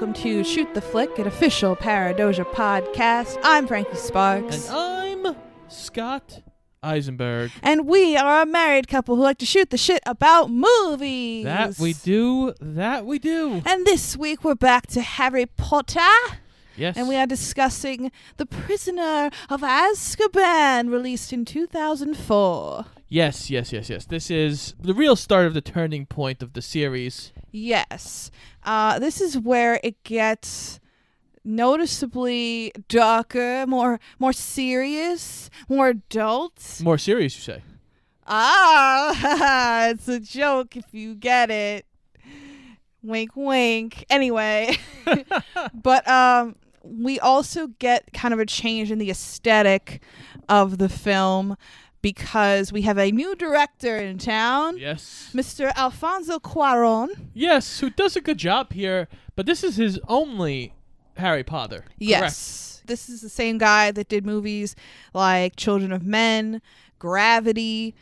welcome to Shoot the Flick, an official Paradoja podcast. I'm Frankie Sparks. And I'm Scott Eisenberg. And we are a married couple who like to shoot the shit about movies. That we do. That we do. And this week we're back to Harry Potter. Yes. And we are discussing The Prisoner of Azkaban, released in 2004. Yes, yes, yes, yes. This is the real start of the turning point of the series. Yes. Uh, this is where it gets noticeably darker, more more serious, more adult. More serious, you say? Ah, it's a joke if you get it. Wink, wink. Anyway, but um, we also get kind of a change in the aesthetic of the film because we have a new director in town, Yes. Mr. Alfonso Cuarón. Yes, who does a good job here, but this is his only Harry Potter. correct? Yes. This is the same guy that did movies like Children of Men, Gravity,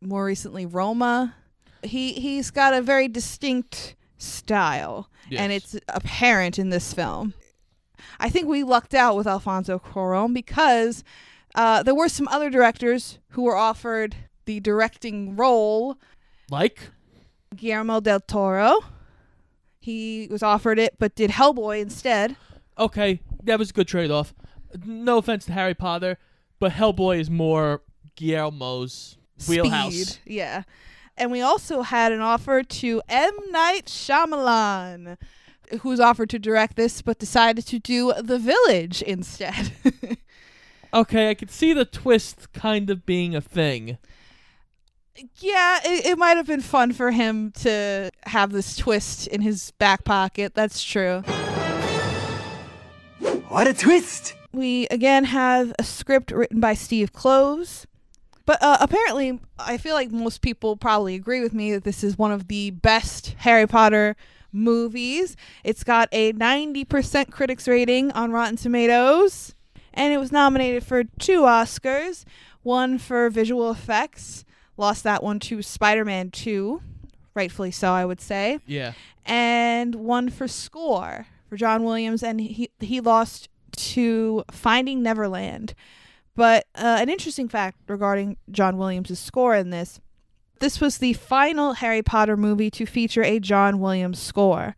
more recently Roma. He he's got a very distinct style and it's apparent in this film. I think we lucked out with Alfonso Cuarón because uh, there were some other directors who were offered the directing role. like Guillermo del Toro. He was offered it but did Hellboy instead. okay, that was a good trade-off. No offense to Harry Potter, but Hellboy is more Guillermo's wheelhouse. Speed. Yeah. And we also had an offer to M. Night Shyamalan, who was offered to direct this but decided to do The Village instead. Okay, I could see the twist kind of being a thing. yeah, it, it might have been fun for him to have this twist in his back pocket. That's true. What a twist! We again have a script written by Steve Kloves. But uh, apparently, I feel like most people probably agree with me that this is one of the best Harry Potter movies. It's got a 90% critics rating on Rotten Tomatoes, and it was nominated for two Oscars one for visual effects, lost that one to Spider Man 2, rightfully so, I would say Yeah. and one for score for John Williams, and he he lost to Finding Neverland. But uh, an interesting fact regarding John Williams' score in this: this was the final Harry Potter movie to feature a John Williams score.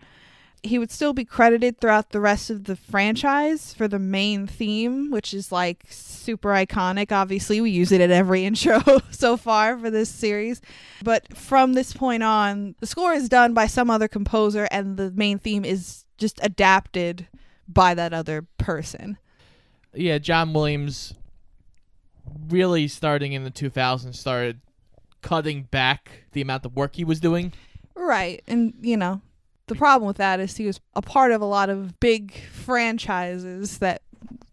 He would still be credited throughout the rest of the franchise for the main theme, which is like super iconic. Obviously, we use it at every intro so far for this series. But from this point on, the score is done by some other composer, and the main theme is just adapted by that other person. yeah, John Williams really starting in the 2000s started cutting back the amount of work he was doing. Right. And, you know, the problem with that is he was a part of a lot of big franchises that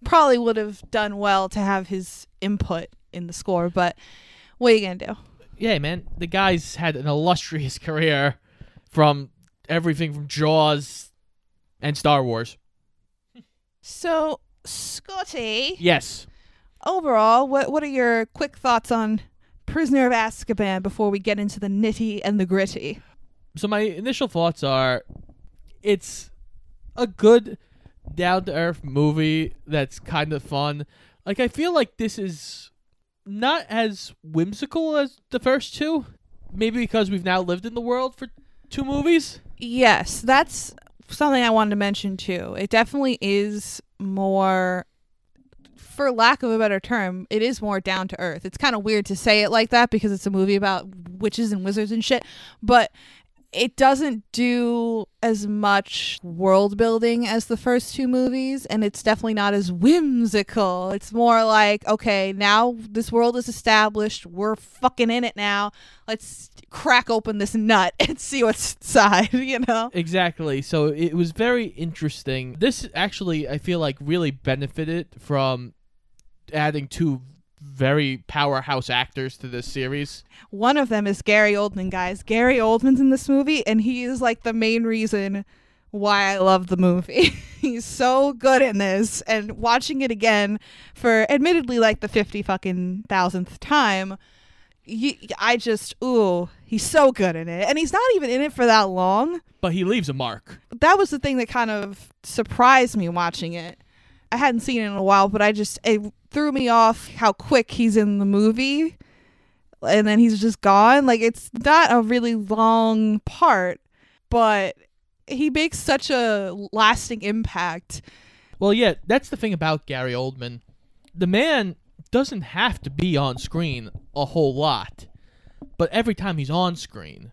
probably would have done well to have his input in the score. But what are you going to do? Yeah, man, the guy's had an illustrious career from everything from Jaws and Star Wars. So, Scotty, Yes. overall, what, what are your quick thoughts on Prisoner of Azkaban before we get into the nitty and the gritty? So my initial thoughts are it's a good down to earth movie that's kind of fun. Like I feel like this is not as whimsical as the first two. Maybe because we've now lived in the world for two movies. Yes, that's something I wanted to mention too. It definitely is more for lack of a better term, it is more down to earth. It's kind of weird to say it like that because it's a movie about witches and wizards and shit, but it doesn't do as much world building as the first two movies and it's definitely not as whimsical. It's more like, okay, now this world is established. We're fucking in it now. Let's crack open this nut and see what's inside, you know? Exactly. So it was very interesting. This actually, I feel like, really benefited from adding two very powerhouse actors to this series. One of them is Gary Oldman, guys. Gary Oldman's in this movie, and he is like the main reason why I love the movie. He's so good in this, and watching it again for admittedly like the fifty fucking thousandth time, I just ooh, he's so good in it, and he's not even in it for that long. But he leaves a mark. That was the thing that kind of surprised me watching it. I hadn't seen it in a while, but I just it threw me off how quick he's in the movie, and then he's just gone. Like it's not a really long part, but he makes such a lasting impact. Well, yeah, that's the thing about Gary Oldman. The man doesn't have to be on screen a whole lot, but every time he's on screen,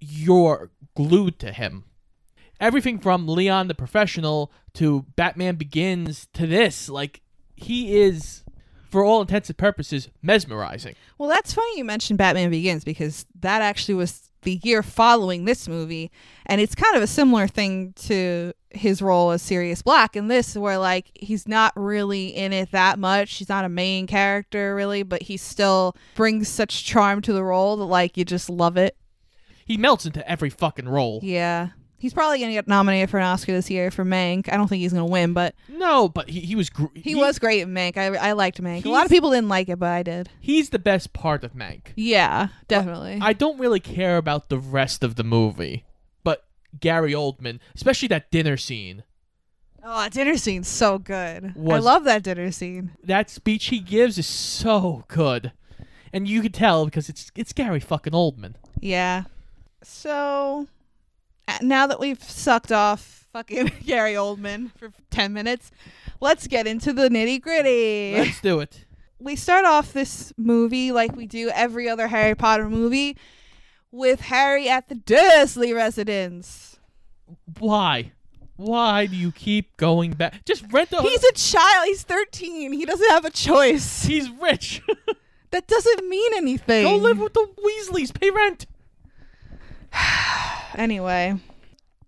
you're glued to him. Everything from Leon the Professional to Batman Begins to this, like, he is, for all intents and purposes, mesmerizing. Well, that's funny you mentioned Batman Begins because that actually was the year following this movie, and it's kind of a similar thing to his role as Sirius Black in this, where like he's not really in it that much. He's not a main character really, but he still brings such charm to the role that like you just love it. He melts into every fucking role. Yeah. He's probably gonna get nominated for an Oscar this year for Mank. I don't think he's gonna win, but No, but he, he was gr- he, was great in Mank. I I liked Mank. A lot He's- of people didn't like it, but I did. He's the best part of Mank. Yeah, definitely. I don't really care about the rest of the movie, but Gary Oldman, especially that dinner scene, oh, that dinner scene's so good. I Was- love that dinner scene. that speech he gives is so good, and you can tell because it's it's Gary fucking Oldman. Yeah. So Uh, now that we've sucked off fucking Gary Oldman for 10 minutes, let's get into the nitty gritty. Let's do it. we start off this movie like we do every other Harry Potter movie with Harry at the Dursley residence. Why? Why do you keep going back? Just rent a. He's a child. He's 13. He doesn't have a choice. he's rich. That doesn't mean anything. Go live with the Weasleys. Pay rent. Anyway,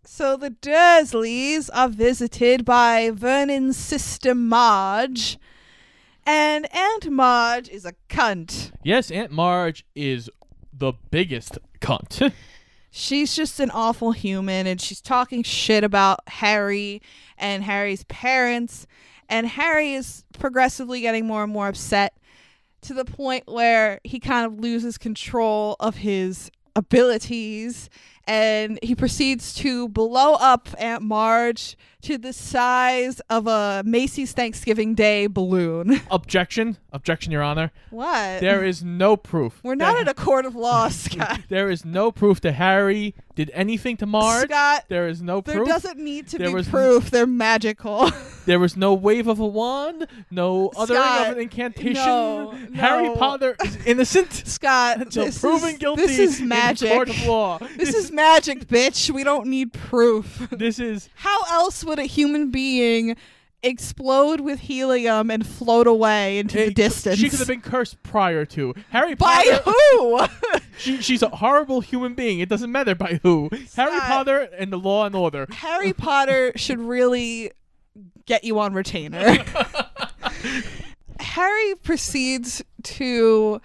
so the Dursleys are visited by Vernon's sister Marge, and Aunt Marge is a cunt. Yes, Aunt Marge is the biggest cunt. She's just an awful human, and she's talking shit about Harry and Harry's parents, and Harry is progressively getting more and more upset to the point where he kind of loses control of his abilities and he proceeds to blow up Aunt Marge to the size of a Macy's Thanksgiving Day balloon. Objection. Objection, Your Honor. What? There is no proof. We're not that- in a court of law, Scott. There is no proof that Harry did anything to Marge. Scott, There is no proof. there doesn't need to There be was- proof. They're magical. There was no wave of a wand, no Scott, of an incantation. no, Harry no. Potter is innocent Scott, until this proven is, guilty This is magic. court of law. This is magic, bitch. We don't need proof. this is How else would a human being explode with helium and float away into the it- distance? She could have been cursed prior to Harry By Potter. who? She, she's a horrible human being. It doesn't matter by who. Harry. Potter and the Law and Order. Harry Potter should really get you on retainer. Harry proceeds to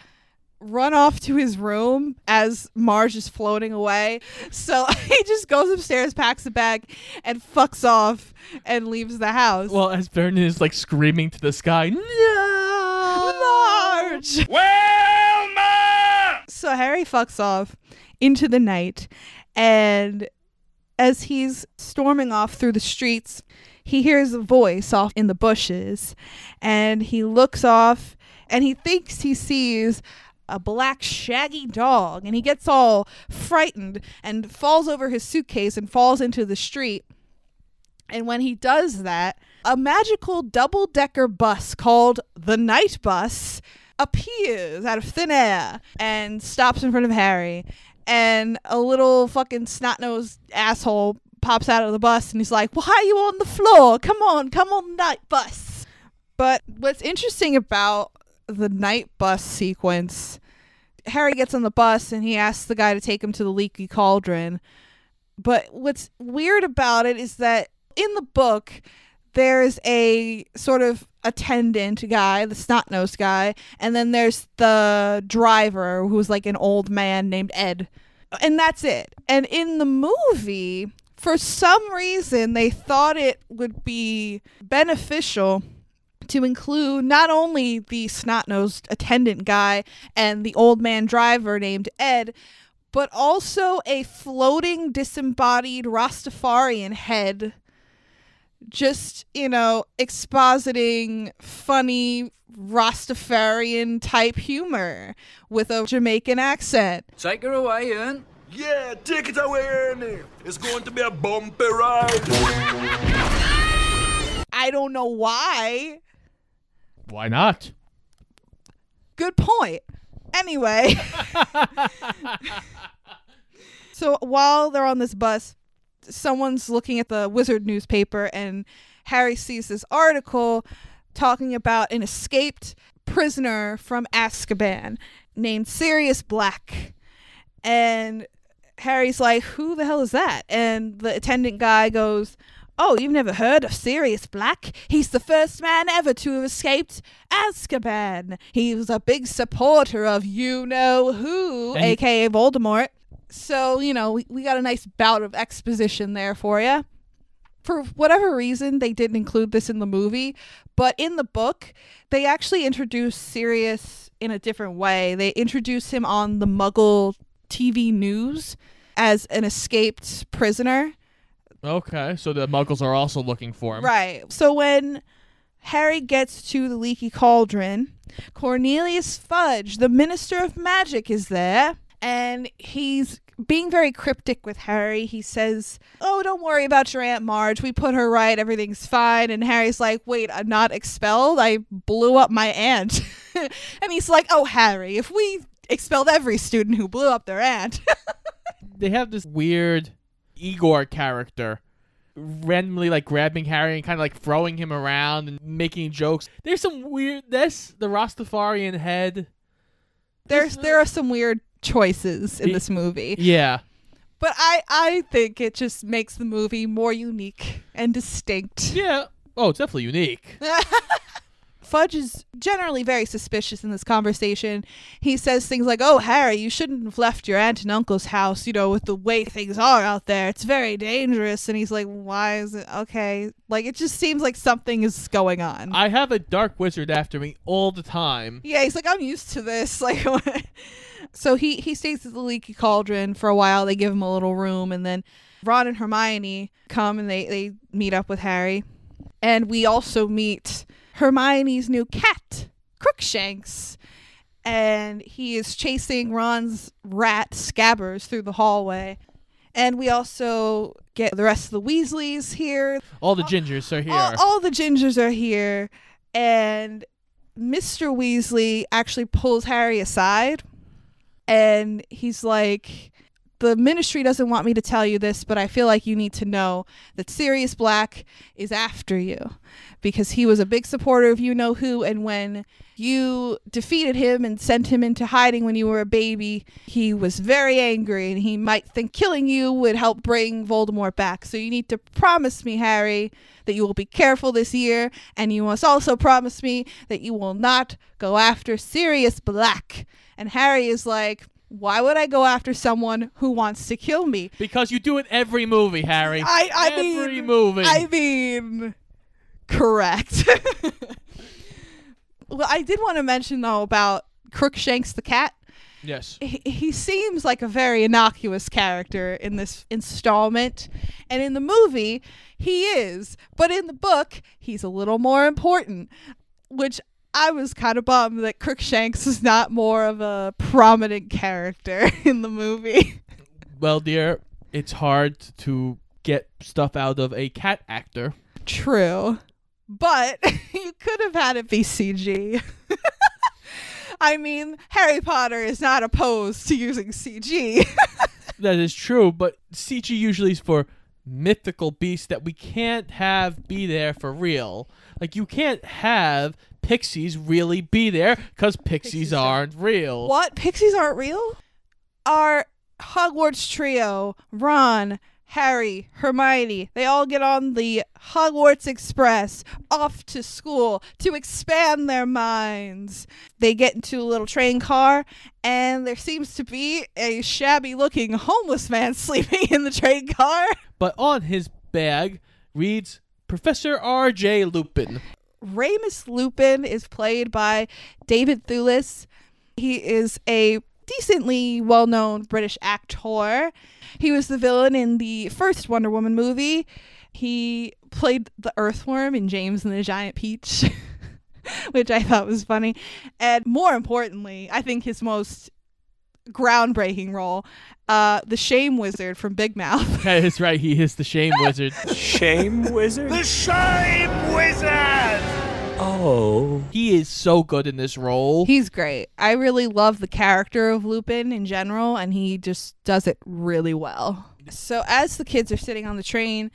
run off to his room as Marge is floating away. So he just goes upstairs, packs a bag, and fucks off and leaves the house. Well, as Vernon is like screaming to the sky, no, Marge! Wilma! So Harry fucks off into the night, and as he's storming off through the streets, he hears a voice off in the bushes, and he looks off and he thinks he sees a black shaggy dog and he gets all frightened and falls over his suitcase and falls into the street. And when he does that, a magical double decker bus called the Night Bus appears out of thin air and stops in front of Harry. And a little fucking snot nosed asshole pops out of the bus and he's like, Why are you on the floor? Come on, come on night bus. But what's interesting about the night bus sequence, Harry gets on the bus and he asks the guy to take him to the leaky cauldron. But what's weird about it is that in the book, there's a sort of attendant guy, the snot nosed guy, and then there's the driver who's like an old man named Ed. And that's it. And in the movie, for some reason, they thought it would be beneficial to include not only the snot nosed attendant guy and the old man driver named Ed, but also a floating disembodied Rastafarian head. Just, you know, expositing funny Rastafarian type humor with a Jamaican accent. Take her away, Ian. Yeah, take it away, Ernie. It's going to be a bumpy ride. I don't know why. Why not? Good point. Anyway. so while they're on this bus, someone's looking at the Wizard newspaper, and Harry sees this article talking about an escaped prisoner from Azkaban named Sirius Black. And Harry's like, Who the hell is that? And the attendant guy goes, Oh, you've never heard of Sirius Black? He's the first man ever to have escaped Azkaban. He was a big supporter of you know who, And aka Voldemort. So, you know, we, we got a nice bout of exposition there for you. For whatever reason, they didn't include this in the movie, but in the book, they actually introduce Sirius in a different way. They introduce him on the Muggle TV news as an escaped prisoner. Okay, so the Muggles are also looking for him. Right. So when Harry gets to the leaky cauldron, Cornelius Fudge, the Minister of Magic, is there, and he's being very cryptic with Harry. He says, Oh, don't worry about your Aunt Marge. We put her right. Everything's fine. And Harry's like, Wait, I'm not expelled. I blew up my aunt. and he's like, Oh, Harry, if we expelled every student who blew up their aunt. They have this weird Igor character randomly like grabbing Harry and kind of like throwing him around and making jokes. There's some weirdness. The Rastafarian head. There's there are some weird choices in this movie. Yeah. But I, I think it just makes the movie more unique and distinct. Yeah. Oh, it's definitely unique. Fudge is generally very suspicious in this conversation. He says things like, Oh, Harry, you shouldn't have left your aunt and uncle's house, you know, with the way things are out there. It's very dangerous. And he's like, Why is it okay? Like, it just seems like something is going on. I have a dark wizard after me all the time. Yeah, he's like, I'm used to this. Like, so he he stays at the leaky cauldron for a while. They give him a little room, and then Ron and Hermione come and they they meet up with Harry, and we also meet Hermione's new cat, Crookshanks, and he is chasing Ron's rat Scabbers through the hallway. And we also get the rest of the Weasleys here. All the gingers are here. All, all the gingers are here, and Mr. Weasley actually pulls Harry aside, and he's like, "The Ministry doesn't want me to tell you this, but I feel like you need to know that Sirius Black is after you, because he was a big supporter of you know who, and when." You defeated him and sent him into hiding when you were a baby. He was very angry and he might think killing you would help bring Voldemort back. So you need to promise me, Harry, that you will be careful this year, and you must also promise me that you will not go after Sirius Black. And Harry is like, Why would I go after someone who wants to kill me? because you do it every movie, Harry. I, I every mean, movie. I mean, correct. well, I did want to mention though about Crookshanks the cat. yes. he, he seems like a very innocuous character in this installment and in the movie he is but in the book he's a little more important which i was kind of bummed that crookshanks is not more of a prominent character in the movie Well, dear, it's hard to get stuff out of a cat actor. true but you could have had it be cg I mean, Harry Potter is not opposed to using CG. That is true, but CG usually is for mythical beasts that we can't have be there for real. Like you can't have pixies really be there because pixies, Pixies aren't real. What? Pixies aren't real? Our Hogwarts trio, Ron, Harry, Hermione, they all get on the Hogwarts Express off to school to expand their minds. They get into a little train car, and there seems to be a shabby looking homeless man sleeping in the train car. But on his bag reads Professor R.J. Lupin. Remus Lupin is played by David Thewlis. He is a decently well known British actor. He was the villain in the first Wonder Woman movie. He played the earthworm in James and the Giant Peach, which I thought was funny. And more importantly, I think his most groundbreaking role, uh, the Shame Wizard from Big Mouth. That is right. He is the shame wizard. Shame wizard? The Shame Wizard! Oh. He is so good in this role. He's great. I really love the character of Lupin in general, and he just does it really well. So, as the kids are sitting on the train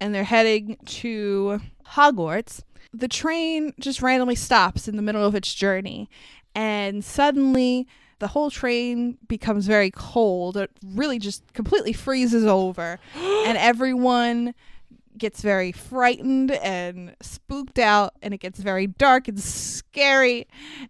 and they're heading to Hogwarts, the train just randomly stops in the middle of its journey, and suddenly the whole train becomes very cold. It really just completely freezes over, and everyone gets very frightened and spooked out and it gets very dark and scary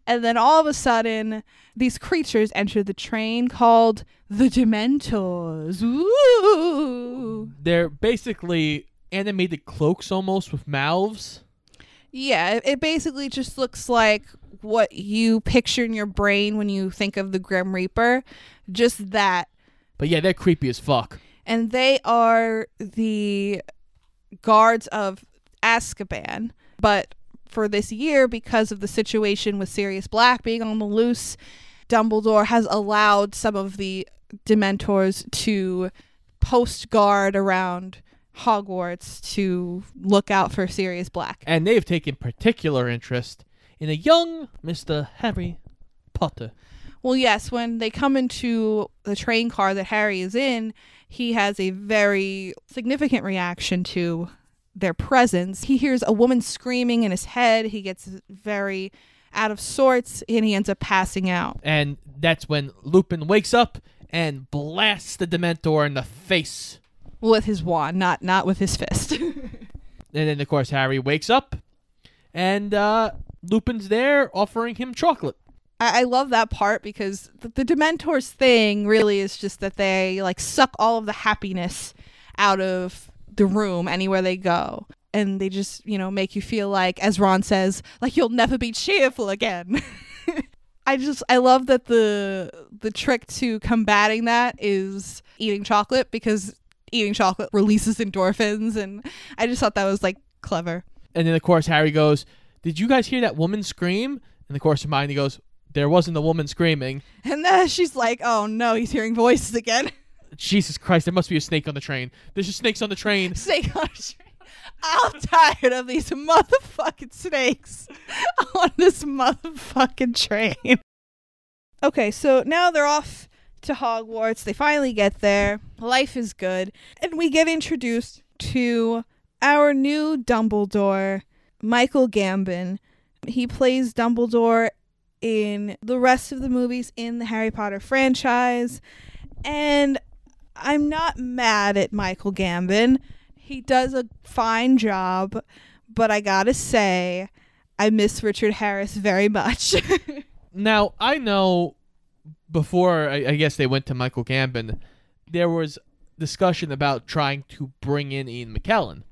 and then all of a sudden these creatures enter the train called the dementors Ooh. They're basically animated cloaks almost with mouths. Yeah it, basically just looks like what you picture in your brain when you think of the grim reaper just that But yeah, they're creepy as fuck. and they are the guards of Azkaban. But for this year, because of the situation with Sirius Black being on the loose, Dumbledore has allowed some of the Dementors to post guard around Hogwarts to look out for Sirius Black. And they've taken particular interest in a young Mr. Harry Potter. Well, yes, when they come into the train car that Harry is in, he has a very significant reaction to their presence. He hears a woman screaming in his head. He gets very out of sorts and he ends up passing out. And that's when Lupin wakes up and blasts the Dementor in the face. With his wand, not not with his fist. And then, of course, Harry wakes up and uh, Lupin's there offering him chocolate. I, I love that part because the, the Dementors thing really is just that they like suck all of the happiness out of the room anywhere they go. And they just, you know, make you feel like, as Ron says, like you'll never be cheerful again. I just I love that the the trick to combating that is eating chocolate because eating chocolate releases endorphins and I just thought that was like clever. And then, of course, Harry goes, Did you guys hear that woman scream? And of course, Hermione goes, There wasn't a woman screaming. And then she's like, "Oh no, he's hearing voices again." Jesus Christ, there must be a snake on the train. There's just snakes on the train. snake on a train. I'm tired of these motherfucking snakes on this motherfucking train. Okay, so now they're off to Hogwarts. They finally get there. Life is good. And we get introduced to our new Dumbledore, Michael Gambon. He plays Dumbledore in the rest of the movies in the Harry Potter franchise. And I'm not mad at Michael Gambon. He does a fine job, but I gotta say, I miss Richard Harris very much. Now, I know before I, I guess they went to Michael Gambon, there was discussion about trying to bring in Ian McKellen.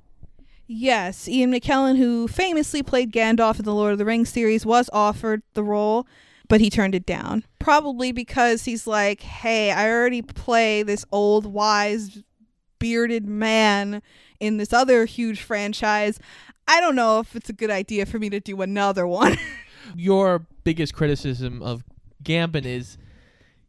yes, Ian McKellen, who famously played Gandalf in the Lord of the Rings series, was offered the role, but he turned it down. Probably because he's like, hey, I already play this old, wise, bearded man in this other huge franchise. I don't know if it's a good idea for me to do another one. Your biggest criticism of Gambon is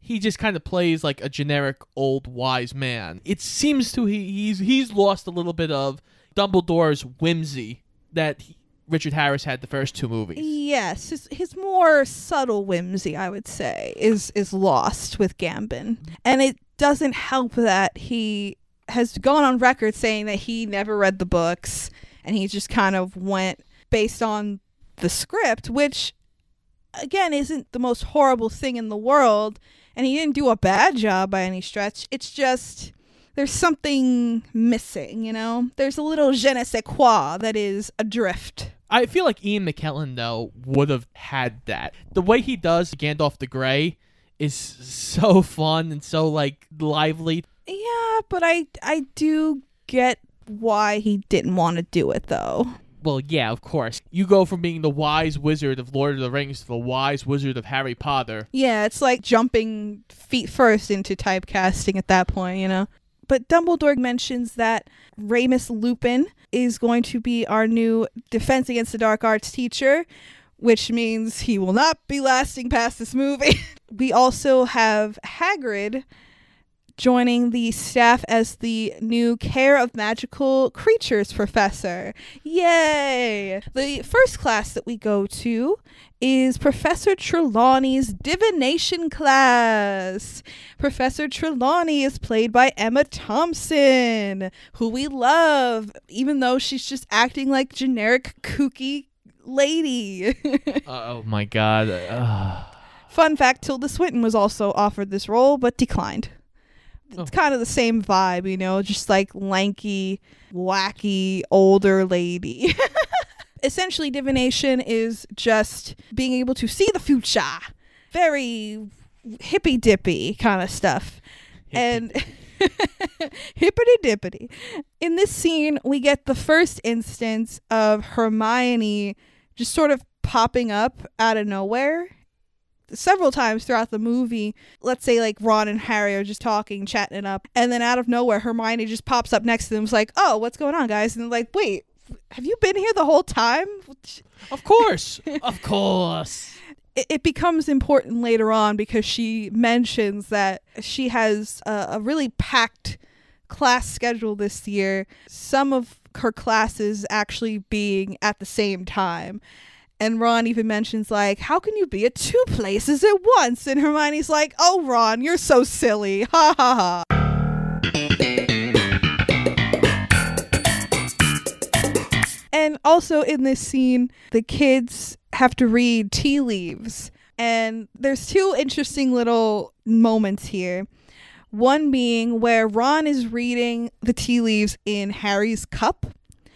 he just kind of plays like a generic old wise man. It seems to he he's he's lost a little bit of Dumbledore's whimsy that he, Richard Harris had the first two movies. Yes, his, his more subtle whimsy, I would say, is is lost with Gambon, and it doesn't help that he has gone on record saying that he never read the books and he just kind of went based on the script, which again isn't the most horrible thing in the world, and he didn't do a bad job by any stretch. It's just there's something missing, you know. There's a little je ne sais quoi that is adrift. I feel like Ian McKellen though would have had that. The way he does Gandalf the Grey is so fun and so like lively. Yeah, but I I do get why he didn't want to do it though. Well, yeah, of course. You go from being the wise wizard of Lord of the Rings to the wise wizard of Harry Potter. Yeah, it's like jumping feet first into typecasting at that point, you know? But Dumbledore mentions that Remus Lupin is going to be our new Defense Against the Dark Arts teacher, which means he will not be lasting past this movie. we also have Hagrid joining the staff as the new Care of Magical Creatures professor. Yay! The first class that we go to is Professor Trelawney's divination class. Professor Trelawney is played by Emma Thompson, who we love, even though she's just acting like generic kooky lady. Uh, oh my god. Ugh. Fun fact Tilda Swinton was also offered this role but declined. It's Oh. kind of the same vibe, you know, just like lanky, wacky, older lady. Essentially, divination is just being able to see the future. Very hippy dippy kind of stuff. And hippity dippity. In this scene, we get the first instance of Hermione just sort of popping up out of nowhere several times throughout the movie. Let's say like Ron and Harry are just talking, chatting it up, and then out of nowhere, Hermione just pops up next to them. Is like, "Oh, what's going on, guys?" And they're like, "Wait, have you been here the whole time?" Of course. of course. It, it becomes important later on because she mentions that she has a, a really packed class schedule this year. Some of her classes actually being at the same time. And Ron even mentions, like, how can you be at two places at once? And Hermione's like, oh, Ron, you're so silly. Ha ha ha. And also in this scene, the kids have to read tea leaves. And there's two interesting little moments here. One being where Ron is reading the tea leaves in Harry's cup.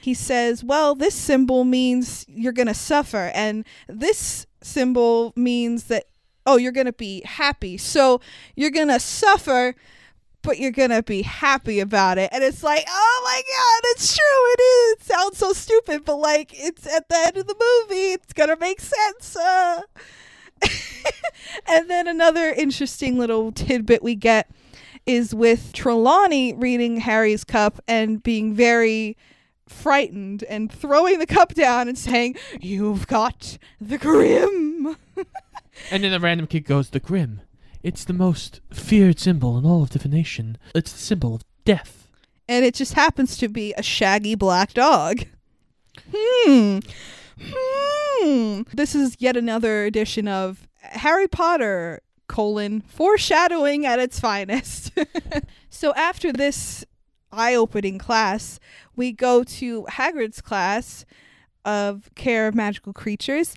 He says, Well, this symbol means you're going to suffer. And this symbol means that, oh, you're going to be happy. So you're going to suffer, but you're going to be happy about it. And it's like, oh my God, it's true. It is. It sounds so stupid, but like it's at the end of the movie. It's going to make sense. Uh. and then another interesting little tidbit we get is with Trelawney reading Harry's cup and being very frightened and throwing the cup down and saying, You've got the grim. And then a random kid goes, The Grim. It's the most feared symbol in all of divination. It's the symbol of death. and it just happens to be a shaggy black dog. Hmm. Hmm. This is yet another edition of Harry Potter colon foreshadowing at its finest. so after this eye-opening class, we go to Hagrid's class of care of magical creatures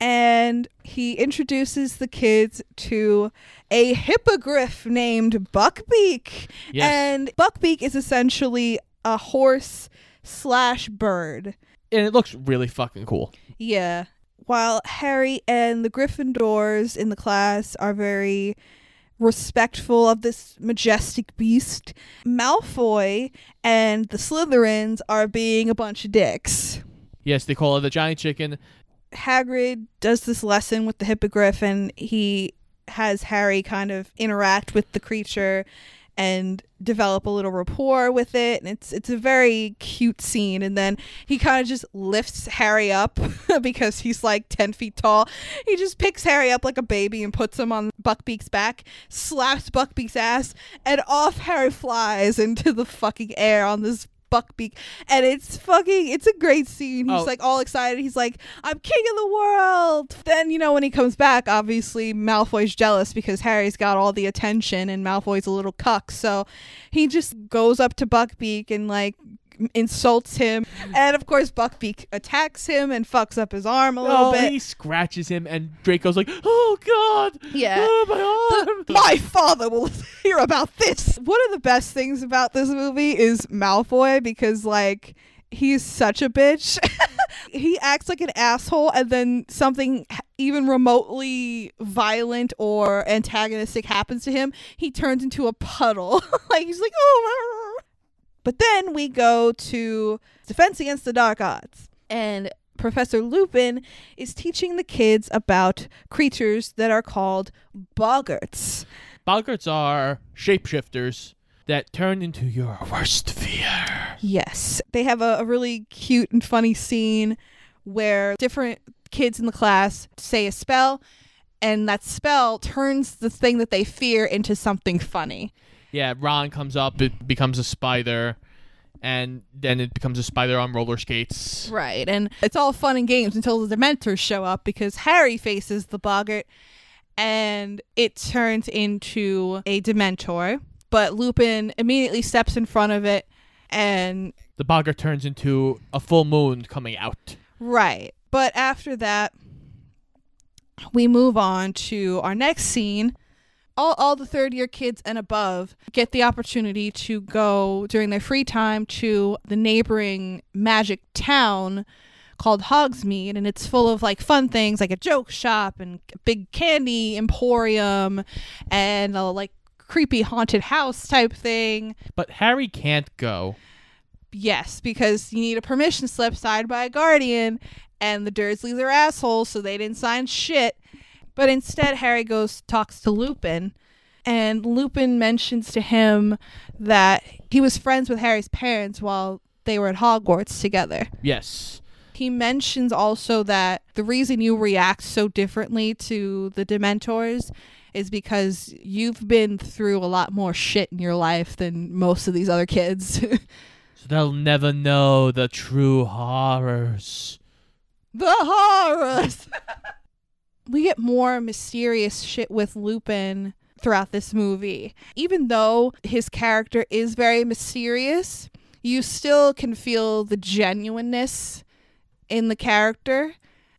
and he introduces the kids to a hippogriff named Buckbeak. Yes. And Buckbeak is essentially a horse slash bird. And it looks really fucking cool. Yeah. While Harry and the Gryffindors in the class are very respectful of this majestic beast, Malfoy and the Slytherins are being a bunch of dicks. Yes, they call it the giant chicken. Hagrid does this lesson with the hippogriff and he has Harry kind of interact with the creature and develop a little rapport with it. And it's it's a very cute scene. And then he kind of just lifts Harry up because he's like 10 feet tall. He just picks Harry up like a baby and puts him on Buckbeak's back slaps Buckbeak's ass and off Harry flies into the fucking air on this Buckbeak and it's fucking it's a great scene. He's Oh. like all excited. He's like I'm king of the world. Then you know when he comes back obviously Malfoy's jealous because Harry's got all the attention and Malfoy's a little cuck. So he just goes up to Buckbeak and like insults him and of course Buckbeak attacks him and fucks up his arm a little Oh, bit he scratches him, and Draco's like, "Oh God, Yeah. oh, my arm." my father will hear about this. One of the best things about this movie is Malfoy because like he's such a bitch. he acts like an asshole and then something even remotely violent or antagonistic happens to him, he turns into a puddle. like he's like, "Oh." But then we go to Defense Against the Dark Arts. And Professor Lupin is teaching the kids about creatures that are called boggarts. Boggarts are shapeshifters that turn into your worst fear. Yes. They have a, a really cute and funny scene where different kids in the class say a spell, and that spell turns the thing that they fear into something funny. Yeah, Ron comes up, it becomes a spider, and then it becomes a spider on roller skates. Right. And it's all fun and games until the Dementors show up because Harry faces the boggart and it turns into a Dementor. But Lupin immediately steps in front of it and The boggart turns into a full moon coming out. Right. But after that, we move on to our next scene. All, all the third year kids and above get the opportunity to go during their free time to the neighboring magic town called Hogsmeade, and it's full of like fun things like a joke shop and a big candy emporium and a like creepy haunted house type thing. But Harry can't go. Yes, because you need a permission slip signed by a guardian, and the Dursleys are assholes, so they didn't sign shit. But instead, Harry goes talks to Lupin, and Lupin mentions to him that he was friends with Harry's parents while they were at Hogwarts together. Yes. He mentions also that the reason you react so differently to the Dementors is because you've been through a lot more shit in your life than most of these other kids. So they'll never know the true horrors. The horrors. we get more mysterious shit with Lupin throughout this movie. Even though his character is very mysterious, you still can feel the genuineness in the character.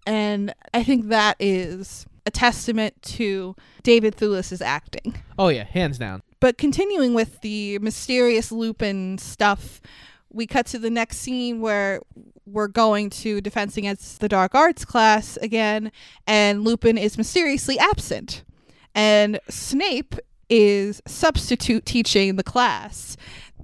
And I think that is a testament to David Thewlis's acting. Oh yeah, hands down. But continuing with the mysterious Lupin stuff, we cut to the next scene where we're going to Defense Against the Dark Arts class again, and Lupin is mysteriously absent. And Snape is substitute teaching the class.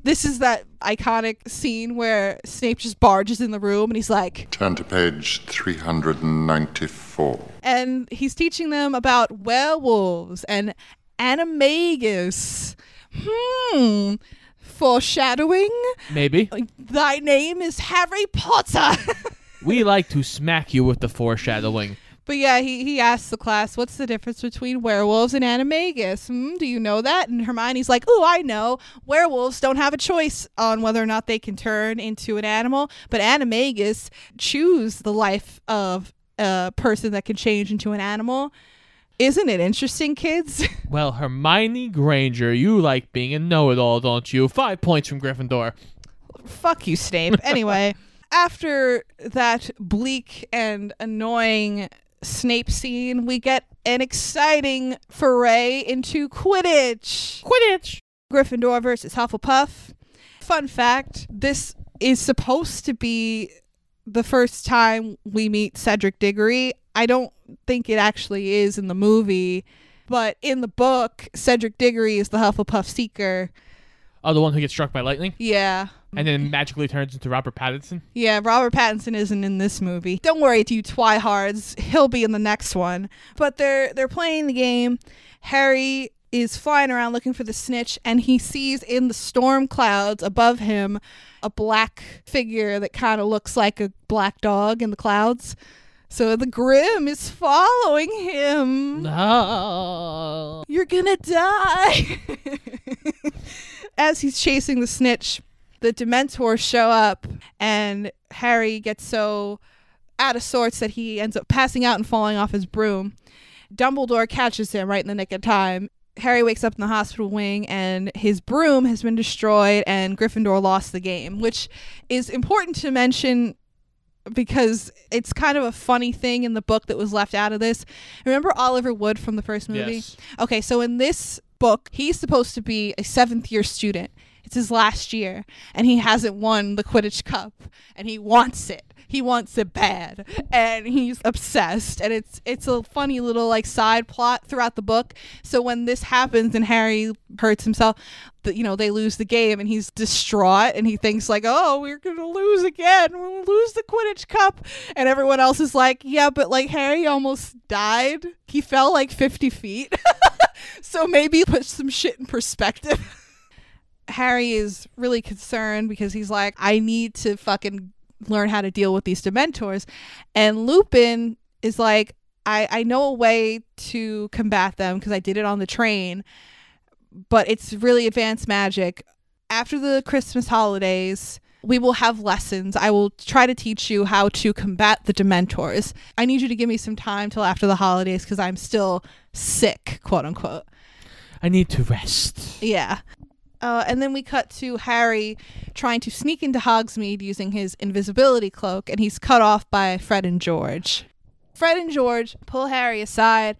This is that iconic scene where Snape just barges in the room and he's like, Turn to page 394. and he's teaching them about werewolves and animagus. Hmm. Foreshadowing. Maybe. Thy name is Harry Potter. we like to smack you with the foreshadowing. but yeah, he, he asks the class, what's the difference between werewolves and animagus? Hmm, do you know that? And Hermione's like, oh, I know. Werewolves don't have a choice on whether or not they can turn into an animal, but animagus choose the life of a person that can change into an animal. Isn't it interesting, kids? Well, Hermione Granger, you like being a know-it-all, don't you? Five points from Gryffindor. Fuck you, Snape. Anyway, after that bleak and annoying Snape scene, we get an exciting foray into Quidditch. Quidditch. Gryffindor versus Hufflepuff. Fun fact this is supposed to be the first time we meet Cedric Diggory. I don't think it actually is in the movie, but in the book, Cedric Diggory is the Hufflepuff Seeker. Oh, the one who gets struck by lightning Yeah. and then magically turns into Robert Pattinson. Yeah, Robert Pattinson isn't in this movie. Don't worry, you twihards. He'll be in the next one. But they're they're playing the game. Harry is flying around looking for the snitch, and he sees in the storm clouds above him a black figure that kind of looks like a black dog in the clouds. So the Grim is following him. No. You're gonna die. As he's chasing the snitch, the Dementors show up, and Harry gets so out of sorts that he ends up passing out and falling off his broom. Dumbledore catches him right in the nick of time. Harry wakes up in the hospital wing and his broom has been destroyed and Gryffindor lost the game, which is important to mention because it's kind of a funny thing in the book that was left out of this. Remember Oliver Wood from the first movie? Yes. Okay, so in this book, he's supposed to be a seventh year student. It's his last year, and he hasn't won the Quidditch Cup, and he wants it. He wants it bad, and he's obsessed. And it's it's a funny little like side plot throughout the book. So when this happens and Harry hurts himself, the, you know they lose the game, and he's distraught, and he thinks like, "Oh, we're gonna lose again. We'll lose the Quidditch Cup." And everyone else is like, "Yeah, but like Harry almost died. He fell like fifty feet." so maybe put some shit in perspective. Harry is really concerned because he's like, I need to fucking learn how to deal with these Dementors. And Lupin is like, I, I know a way to combat them because I did it on the train, but it's really advanced magic. After the Christmas holidays, we will have lessons. I will try to teach you how to combat the Dementors. I need you to give me some time till after the holidays because I'm still sick, quote unquote. I need to rest. Yeah. Uh, and then we cut to Harry trying to sneak into Hogsmeade using his invisibility cloak, and he's cut off by Fred and George. Fred and George pull Harry aside,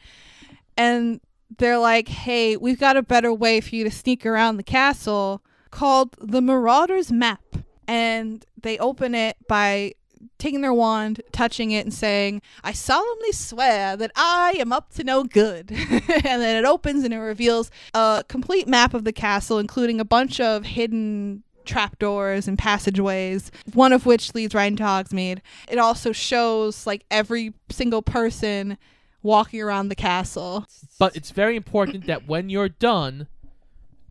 and they're like, hey, we've got a better way for you to sneak around the castle called the Marauder's Map. And they open it by taking their wand, touching it, and saying, I solemnly swear that I am up to no good. and then it opens and it reveals a complete map of the castle, including a bunch of hidden trapdoors and passageways, one of which leads right into Hogsmeade. It also shows like every single person walking around the castle. But it's very important that when you're done,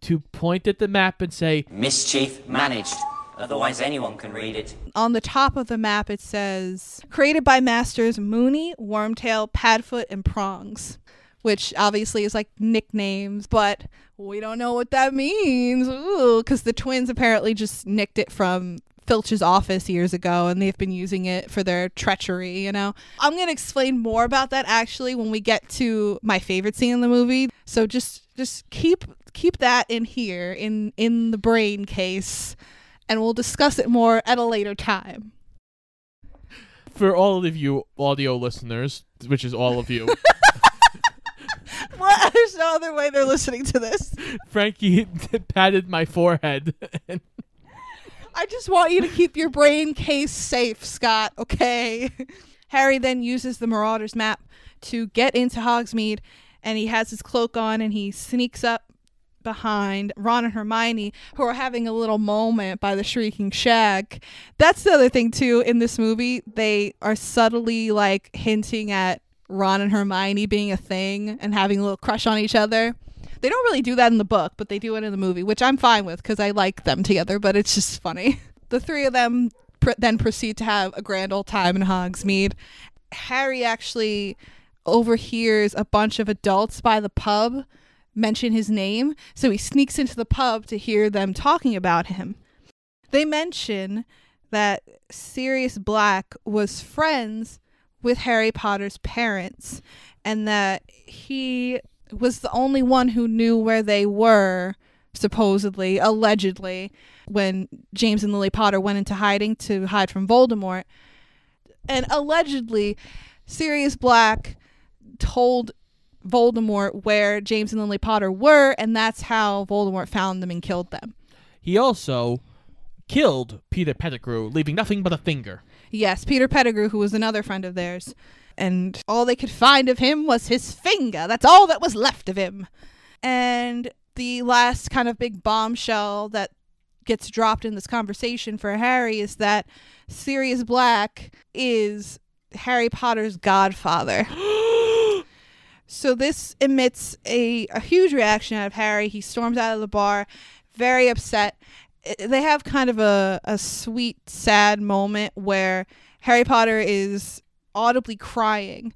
to point at the map and say, Mischief managed. Otherwise, anyone can read it. On the top of the map, it says created by masters Moony, Wormtail, Padfoot, and Prongs, which obviously is like nicknames, but we don't know what that means. Because the twins apparently just nicked it from Filch's office years ago and they've been using it for their treachery, you know? I'm going to explain more about that actually when we get to my favorite scene in the movie. So just just keep keep that in here in in the brain case and we'll discuss it more at a later time. for all of you audio listeners, which is all of you, What? There's no other way they're listening to this. Frankie patted my forehead. I just want you to keep your brain case safe, Scott, okay? Harry then uses the Marauder's map to get into Hogsmeade, and he has his cloak on and he sneaks up behind Ron and Hermione, who are having a little moment by the Shrieking shack. That's the other thing, too, in this movie. They are subtly like hinting at Ron and Hermione being a thing and having a little crush on each other. They don't really do that in the book, but they do it in the movie, which I'm fine with because I like them together, but it's just funny. The three of them pr- then proceed to have a grand old time in Hogsmeade. Harry actually overhears a bunch of adults by the pub mention his name, so he sneaks into the pub to hear them talking about him. They mention that Sirius Black was friends with Harry Potter's parents and that he was the only one who knew where they were supposedly allegedly when James and Lily Potter went into hiding to hide from Voldemort and allegedly Sirius Black told Voldemort where James and Lily Potter were and that's how Voldemort found them and killed them. he also killed Peter Pettigrew, leaving nothing but a finger. Yes, Peter Pettigrew, who was another friend of theirs. And all they could find of him was his finger. That's all that was left of him. And the last kind of big bombshell that gets dropped in this conversation for Harry is that Sirius Black is Harry Potter's godfather. so this emits a, a huge reaction out of Harry. He storms out of the bar, very upset. They have kind of a, a sweet, sad moment where Harry Potter is audibly crying.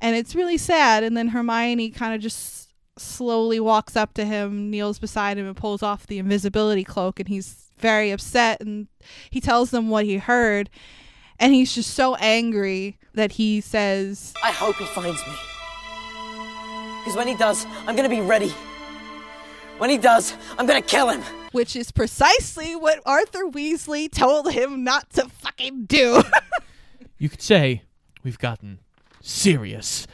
And it's really sad. And then Hermione kind of just slowly walks up to him, kneels beside him, and pulls off the invisibility cloak. And he's very upset. And he tells them what he heard. And he's just so angry that he says, I hope he finds me. Because when he does, I'm gonna be ready. When he does, I'm gonna kill him. which is precisely what Arthur Weasley told him not to fucking do. You could say we've gotten serious.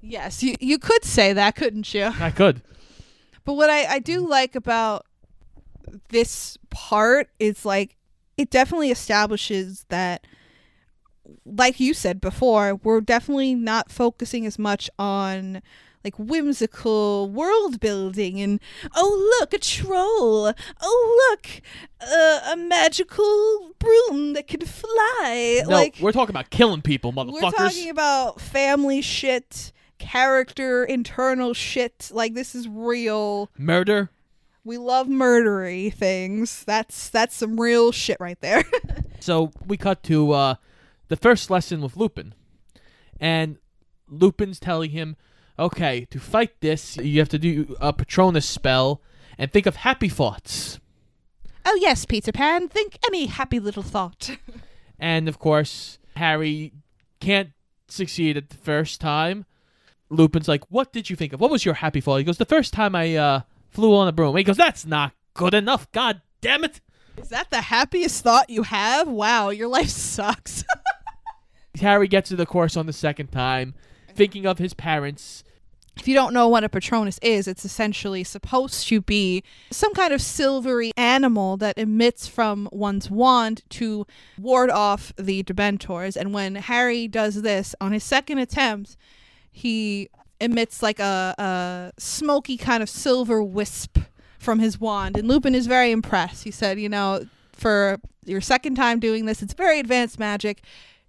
yes, you, you could say that, couldn't you? I could. But what I, I do like about this part is like it definitely establishes that like you said before, we're definitely not focusing as much on like whimsical world building and oh look a troll. Oh look uh, a magical broom that can fly. No, like we're talking about killing people, motherfuckers. we're talking about family shit character internal shit. Like this is real. Murder. we love murdery things. That's that's some real shit right there. So we cut to uh, the first lesson with Lupin, and Lupin's telling him, "Okay, to fight this, you have to do a Patronus spell and think of happy thoughts." oh yes peter pan think any happy little thought And of course, Harry can't succeed at the first time. Lupin's like, "What did you think of? What was your happy thought?" He goes, "The first time I uh, flew on a broom." He goes, "That's not good enough. God damn it!" is that the happiest thought you have wow your life sucks Harry gets to the course on the second time, thinking of his parents. If you don't know what a Patronus is, it's essentially supposed to be some kind of silvery animal that emits from one's wand to ward off the Dementors. And when Harry does this on his second attempt, he emits like a, a smoky kind of silver wisp from his wand. And Lupin is very impressed. He said, You know, for your second time doing this, it's very advanced magic.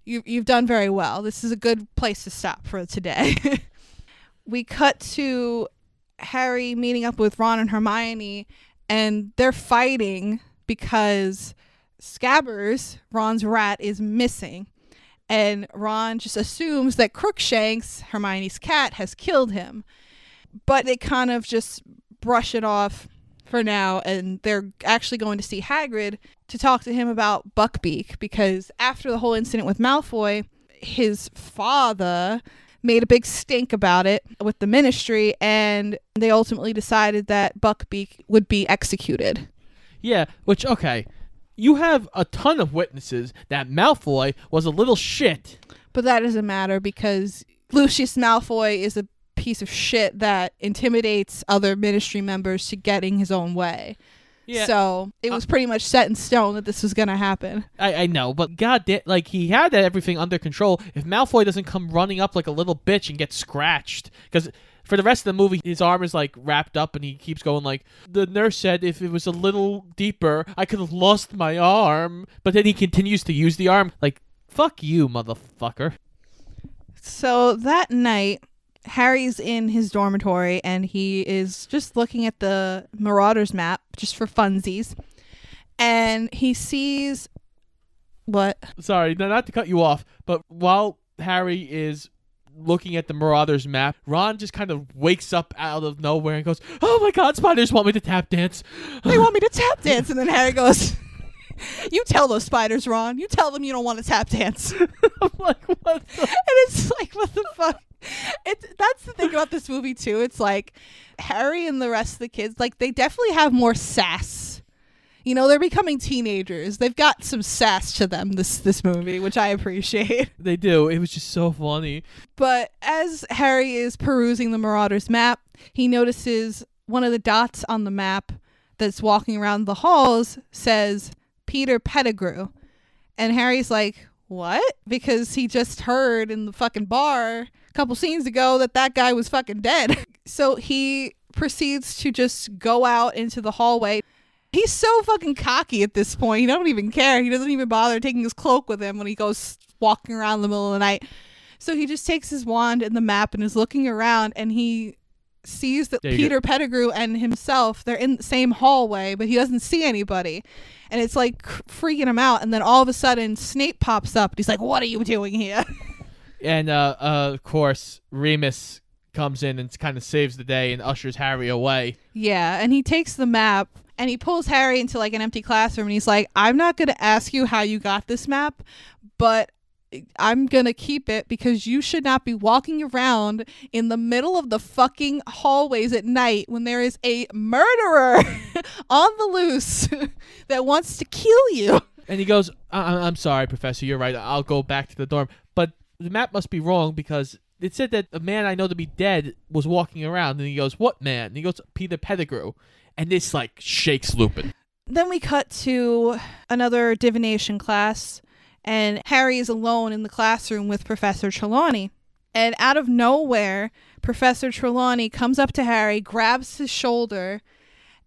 You, you've done very well. This is a good place to stop for today. we cut to Harry meeting up with Ron and Hermione, and they're fighting because Scabbers, Ron's rat, is missing. And Ron just assumes that Crookshanks, Hermione's cat, has killed him. But they kind of just brush it off for now, and they're actually going to see Hagrid to talk to him about Buckbeak because after the whole incident with Malfoy, his father made a big stink about it with the ministry, and they ultimately decided that Buckbeak would be executed. Yeah, which okay, you have a ton of witnesses that Malfoy was a little shit. But that doesn't matter because Lucius Malfoy is a piece of shit that intimidates other ministry members to getting his own way. Yeah, So it uh, was pretty much set in stone that this was going to happen. I, I know, but god damn, like he had everything under control. If Malfoy doesn't come running up like a little bitch and get scratched, because for the rest of the movie, his arm is like wrapped up, and he keeps going like the nurse said. If it was a little deeper, I could have lost my arm. But then he continues to use the arm. Like fuck you, motherfucker. So that night, Harry's in his dormitory and he is just looking at the Marauders map just for funsies. And he sees what? Sorry, no, not to cut you off, but while Harry is looking at the Marauders map, Ron just kind of wakes up out of nowhere and goes, "Oh my God, spiders want me to tap dance." They want me to tap dance. And then Harry goes, You tell those spiders, Ron. You tell them you don't want to tap dance. and I'm like, what? The? it's like, what the fuck? It's that's the thing about this movie too. It's like Harry and the rest of the kids, like they definitely have more sass. You know, they're becoming teenagers. They've got some sass to them this this movie, which I appreciate. They do. It was just so funny. But as Harry is perusing the Marauders map, he notices one of the dots on the map that's walking around the halls says Peter Pettigrew. And Harry's like, "What?" Because he just heard in the fucking bar couple scenes ago that that guy was fucking dead. so he proceeds to just go out into the hallway. He's so fucking cocky at this point. He don't even care. He doesn't even bother taking his cloak with him when he goes walking around in the middle of the night. So he just takes his wand and the map and is looking around and he sees that Peter Pettigrew and himself they're in the same hallway, but he doesn't see anybody. And it's like freaking him out. And then all of a sudden Snape pops up and he's like, What are you doing here? And uh, uh, of course, Remus comes in and kind of saves the day and ushers Harry away. Yeah, and he takes the map and he pulls Harry into like an empty classroom and he's like, I'm not going to ask you how you got this map, but I'm going to keep it because you should not be walking around in the middle of the fucking hallways at night when there is a murderer on the loose that wants to kill you. And he goes, I- I'm sorry, Professor, you're right. I'll go back to the dorm. The map must be wrong because it said that a man I know to be dead was walking around. And he goes, What man? And he goes, Peter Pettigrew. And this, like, shakes Lupin. Then we cut to another divination class, and Harry is alone in the classroom with Professor Trelawney. And out of nowhere, Professor Trelawney comes up to Harry, grabs his shoulder,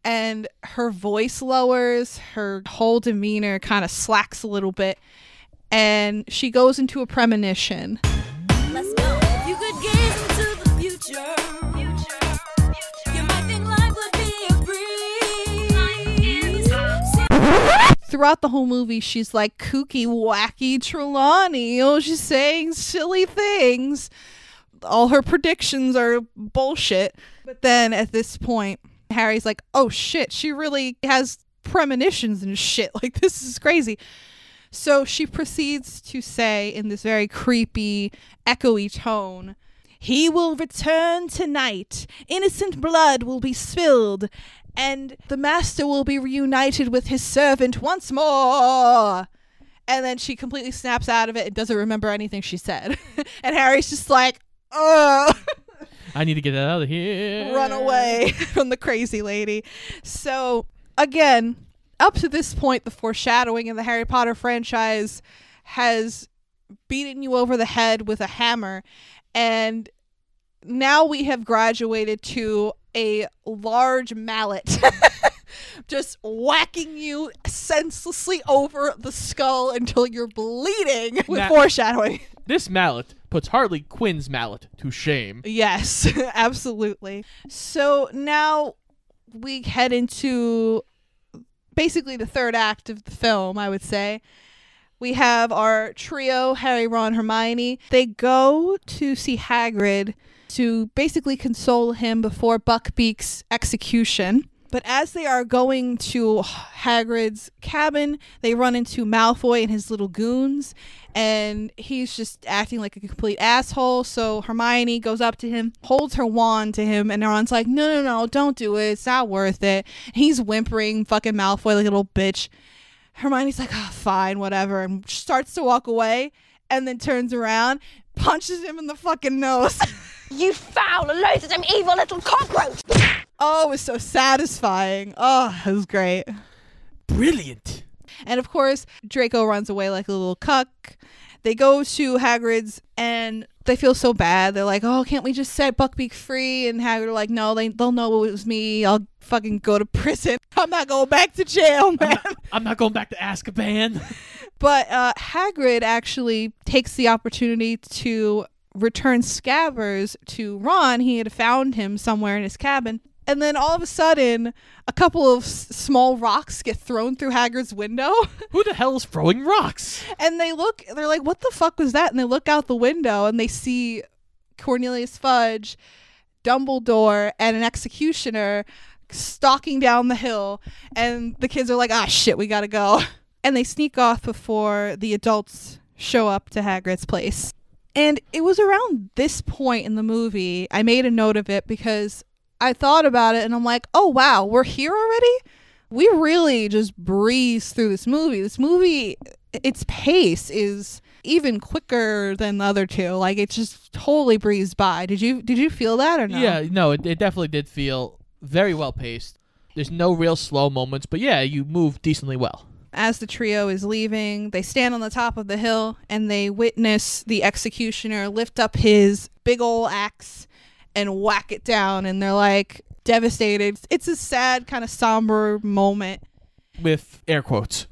and her voice lowers, her whole demeanor kind of slacks a little bit, and she goes into a premonition. Let's go. You could gaze into the future, you might think life would be a breeze. Throughout the whole movie, she's like kooky, wacky Trelawney. Oh, she's saying silly things. All her predictions are bullshit. But then at this point, Harry's like, oh shit, she really has premonitions and shit. Like, this is crazy. So she proceeds to say in this very creepy, echoey tone, He will return tonight. Innocent blood will be spilled, and the master will be reunited with his servant once more. And then she completely snaps out of it and doesn't remember anything she said. and Harry's just like, oh. I need to get out of here. run away from the crazy lady. So, again, up to this point, the foreshadowing in the Harry Potter franchise has beaten you over the head with a hammer. And now we have graduated to a large mallet. Just whacking you senselessly over the skull until you're bleeding with Ma- foreshadowing. This mallet puts Harley Quinn's mallet to shame. Yes, absolutely. So now we head into basically the third act of the film, I would say. We have our trio, Harry, Ron, Hermione. They go to see Hagrid to basically console him before Buckbeak's execution. But as they are going to Hagrid's cabin, they run into Malfoy and his little goons, and he's just acting like a complete asshole. So Hermione goes up to him, holds her wand to him, and Ron's like, "No, no, no, don't do it. It's not worth it." He's whimpering, fucking Malfoy like a little bitch. Hermione's like, "Oh, fine, whatever," and starts to walk away, and then turns around, punches him in the fucking nose. You foul, loathsome, evil little cockroach! Oh, it was so satisfying. Oh, it was great. Brilliant. And of course, Draco runs away like a little cuck. They go to Hagrid's and they feel so bad. They're like, "Oh, can't we just set Buckbeak free?" And Hagrid are like, "No, they they'll know it was me. I'll fucking go to prison. I'm not going back to jail, man." I'm not going back to Azkaban. But uh, Hagrid actually takes the opportunity to return Scabbers to Ron. He had found him somewhere in his cabin. And then all of a sudden, a couple of s- small rocks get thrown through Hagrid's window. Who the hell is throwing rocks? and they look, they're like, what the fuck was that? And they look out the window and they see Cornelius Fudge, Dumbledore, and an executioner stalking down the hill. And the kids are like, ah, shit, we gotta go. And they sneak off before the adults show up to Hagrid's place. And it was around this point in the movie, I made a note of it because I thought about it and I'm like, oh, wow, we're here already? We really just breeze through this movie. This movie, its pace is even quicker than the other two. Like it just totally breezed by. Did you did you feel that or no? Yeah, no, it, it definitely did feel very well paced. There's no real slow moments, but yeah, you move decently well. As the trio is leaving, they stand on the top of the hill and they witness the executioner lift up his big ol' axe and whack it down. And they're like devastated. It's a sad, kind of somber moment. With air quotes.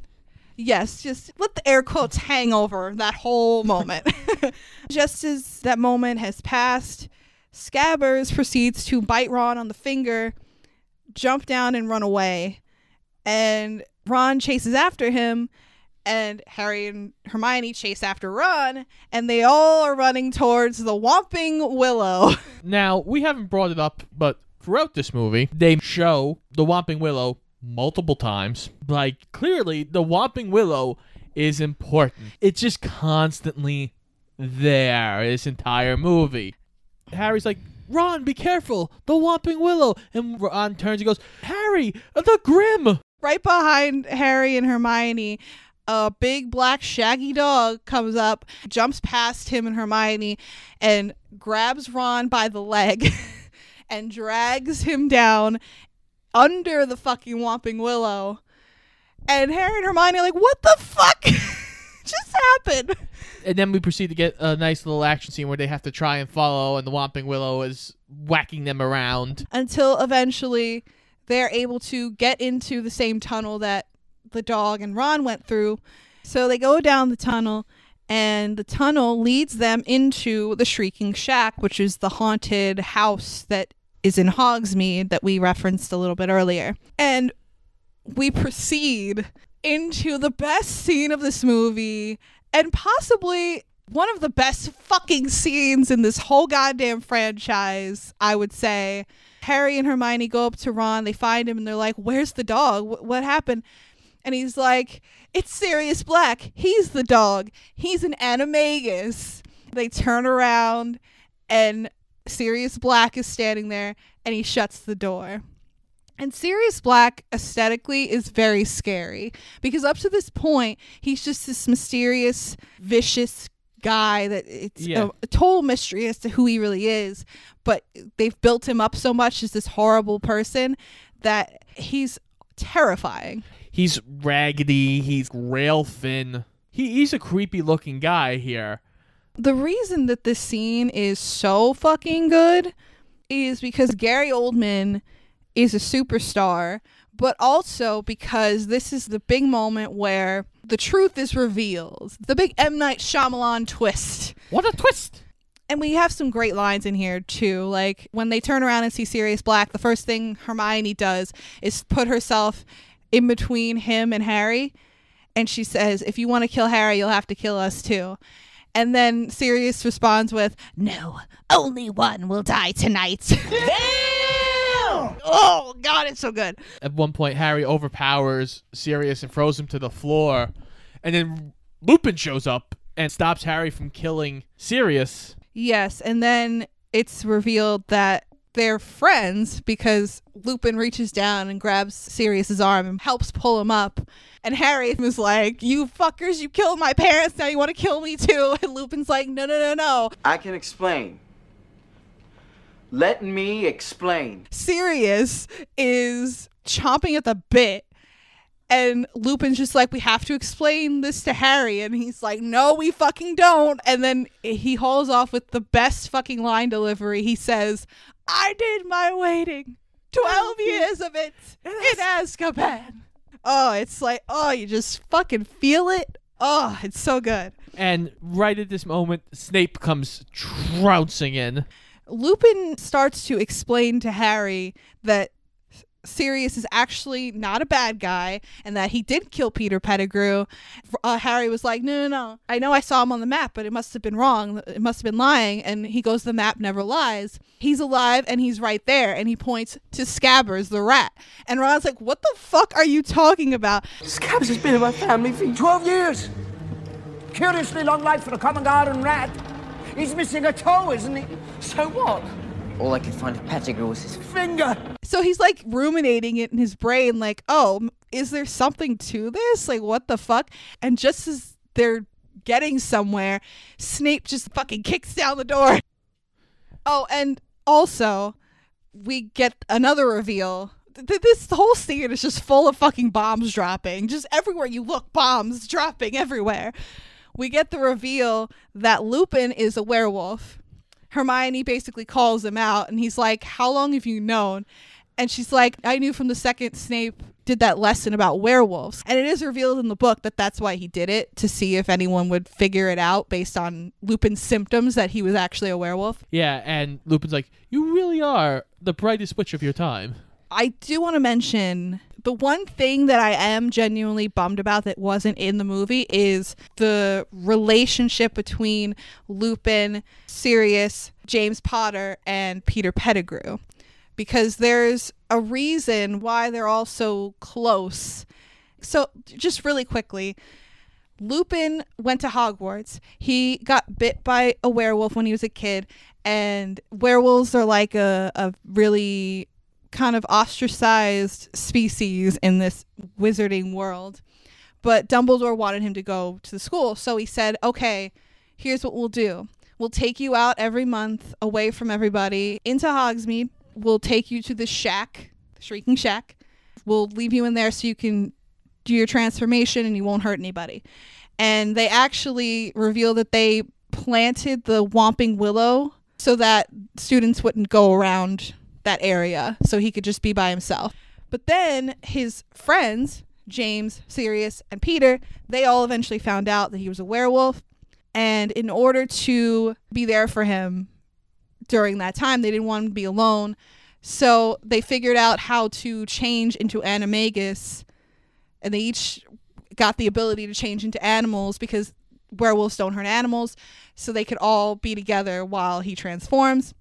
Yes, just let the air quotes hang over that whole moment. just as that moment has passed, Scabbers proceeds to bite Ron on the finger, jump down, and run away. And Ron chases after him, and Harry and Hermione chase after Ron, and they all are running towards the Whomping Willow. Now, we haven't brought it up, but throughout this movie, they show the Whomping Willow multiple times. Like, clearly, the Whomping Willow is important. It's just constantly there this entire movie. Harry's like, Ron, be careful, the Whomping Willow. And Ron turns and goes, Harry, the Grim. right behind Harry and Hermione, a big black shaggy dog comes up, jumps past him and Hermione, and grabs Ron by the leg and drags him down under the fucking Whomping Willow. And Harry and Hermione are like, what the fuck just happened? And then we proceed to get a nice little action scene where they have to try and follow, and the Whomping Willow is whacking them around. Until eventually they're able to get into the same tunnel that the dog and Ron went through. So they go down the tunnel, and the tunnel leads them into the Shrieking Shack, which is the haunted house that is in Hogsmeade that we referenced a little bit earlier. And we proceed into the best scene of this movie and possibly one of the best fucking scenes in this whole goddamn franchise, I would say. Harry and Hermione go up to Ron, they find him, and they're like, Where's the dog? Wh- what happened? And he's like, It's Sirius Black. He's the dog. He's an animagus. They turn around, and Sirius Black is standing there, and he shuts the door. And Sirius Black aesthetically is very scary because up to this point, he's just this mysterious, vicious guy that it's Yeah. a, a total mystery as to who he really is. But they've built him up so much as this horrible person that he's terrifying. He's raggedy. He's rail thin. He, he's a creepy looking guy here. The reason that this scene is so fucking good is because Gary Oldman is a superstar, but also because this is the big moment where the truth is revealed. The big M. Night Shyamalan twist. What a twist! And we have some great lines in here too. Like when they turn around and see Sirius Black, the first thing Hermione does is put herself in between him and Harry. And she says, If you want to kill Harry, you'll have to kill us too. And then Sirius responds with, No, only one will die tonight. oh, God, it's so good. At one point, Harry overpowers Sirius and throws him to the floor. And then Lupin shows up and stops Harry from killing Sirius. Yes, and then it's revealed that they're friends because Lupin reaches down and grabs Sirius's arm and helps pull him up. And Harry was like, "You fuckers, you killed my parents. Now you want to kill me too?" And Lupin's like, "No, no, no, no. I can explain. Let me explain. Sirius is chomping at the bit." And Lupin's just like, we have to explain this to Harry. And he's like, no, we fucking don't. And then he hauls off with the best fucking line delivery. He says, I did my waiting. 12 years of it in Azkaban. Oh, it's like, oh, you just fucking feel it. Oh, it's so good. And right at this moment, Snape comes trouncing in. Lupin starts to explain to Harry that Sirius is actually not a bad guy and that he did kill Peter Pettigrew. Uh, Harry was like, no, no, no. I know I saw him on the map, but it must have been wrong. It must have been lying. And he goes, the map never lies. He's alive and he's right there. And he points to Scabbers, the rat. And Ron's like, what the fuck are you talking about? Scabbers has been in my family for 12 years. Curiously long life for a common garden rat. He's missing a toe, isn't he? So what? All I could find of Pettigrew was his Finger. So he's like ruminating it in his brain, like, oh, is there something to this? Like, what the fuck? And just as they're getting somewhere, Snape just fucking kicks down the door. Oh, and also, we get another reveal. Th- This whole scene is just full of fucking bombs dropping. Just everywhere you look, bombs dropping everywhere. We get the reveal that Lupin is a werewolf. Hermione basically calls him out and he's like, How long have you known? And she's like, I knew from the second Snape did that lesson about werewolves. And it is revealed in the book that that's why he did it to see if anyone would figure it out based on Lupin's symptoms that he was actually a werewolf. Yeah, and Lupin's like, You really are the brightest witch of your time. I do want to mention the one thing that I am genuinely bummed about that wasn't in the movie is the relationship between Lupin, Sirius, James Potter, and Peter Pettigrew. Because there's a reason why they're all so close. So, just really quickly, Lupin went to Hogwarts. He got bit by a werewolf when he was a kid, and werewolves are like a, a really kind of ostracized species in this wizarding world. But Dumbledore wanted him to go to the school, so he said, "Okay, here's what we'll do. We'll take you out every month away from everybody into Hogsmeade. We'll take you to the shack, the Shrieking Shack. We'll leave you in there so you can do your transformation and you won't hurt anybody. And they actually reveal that they planted the Whomping Willow so that students wouldn't go around that area, so he could just be by himself. But then his friends, James, Sirius, and Peter, they all eventually found out that he was a werewolf. And in order to be there for him during that time, they didn't want him to be alone. So they figured out how to change into animagus. And they each got the ability to change into animals because werewolves don't hurt animals. So they could all be together while he transforms.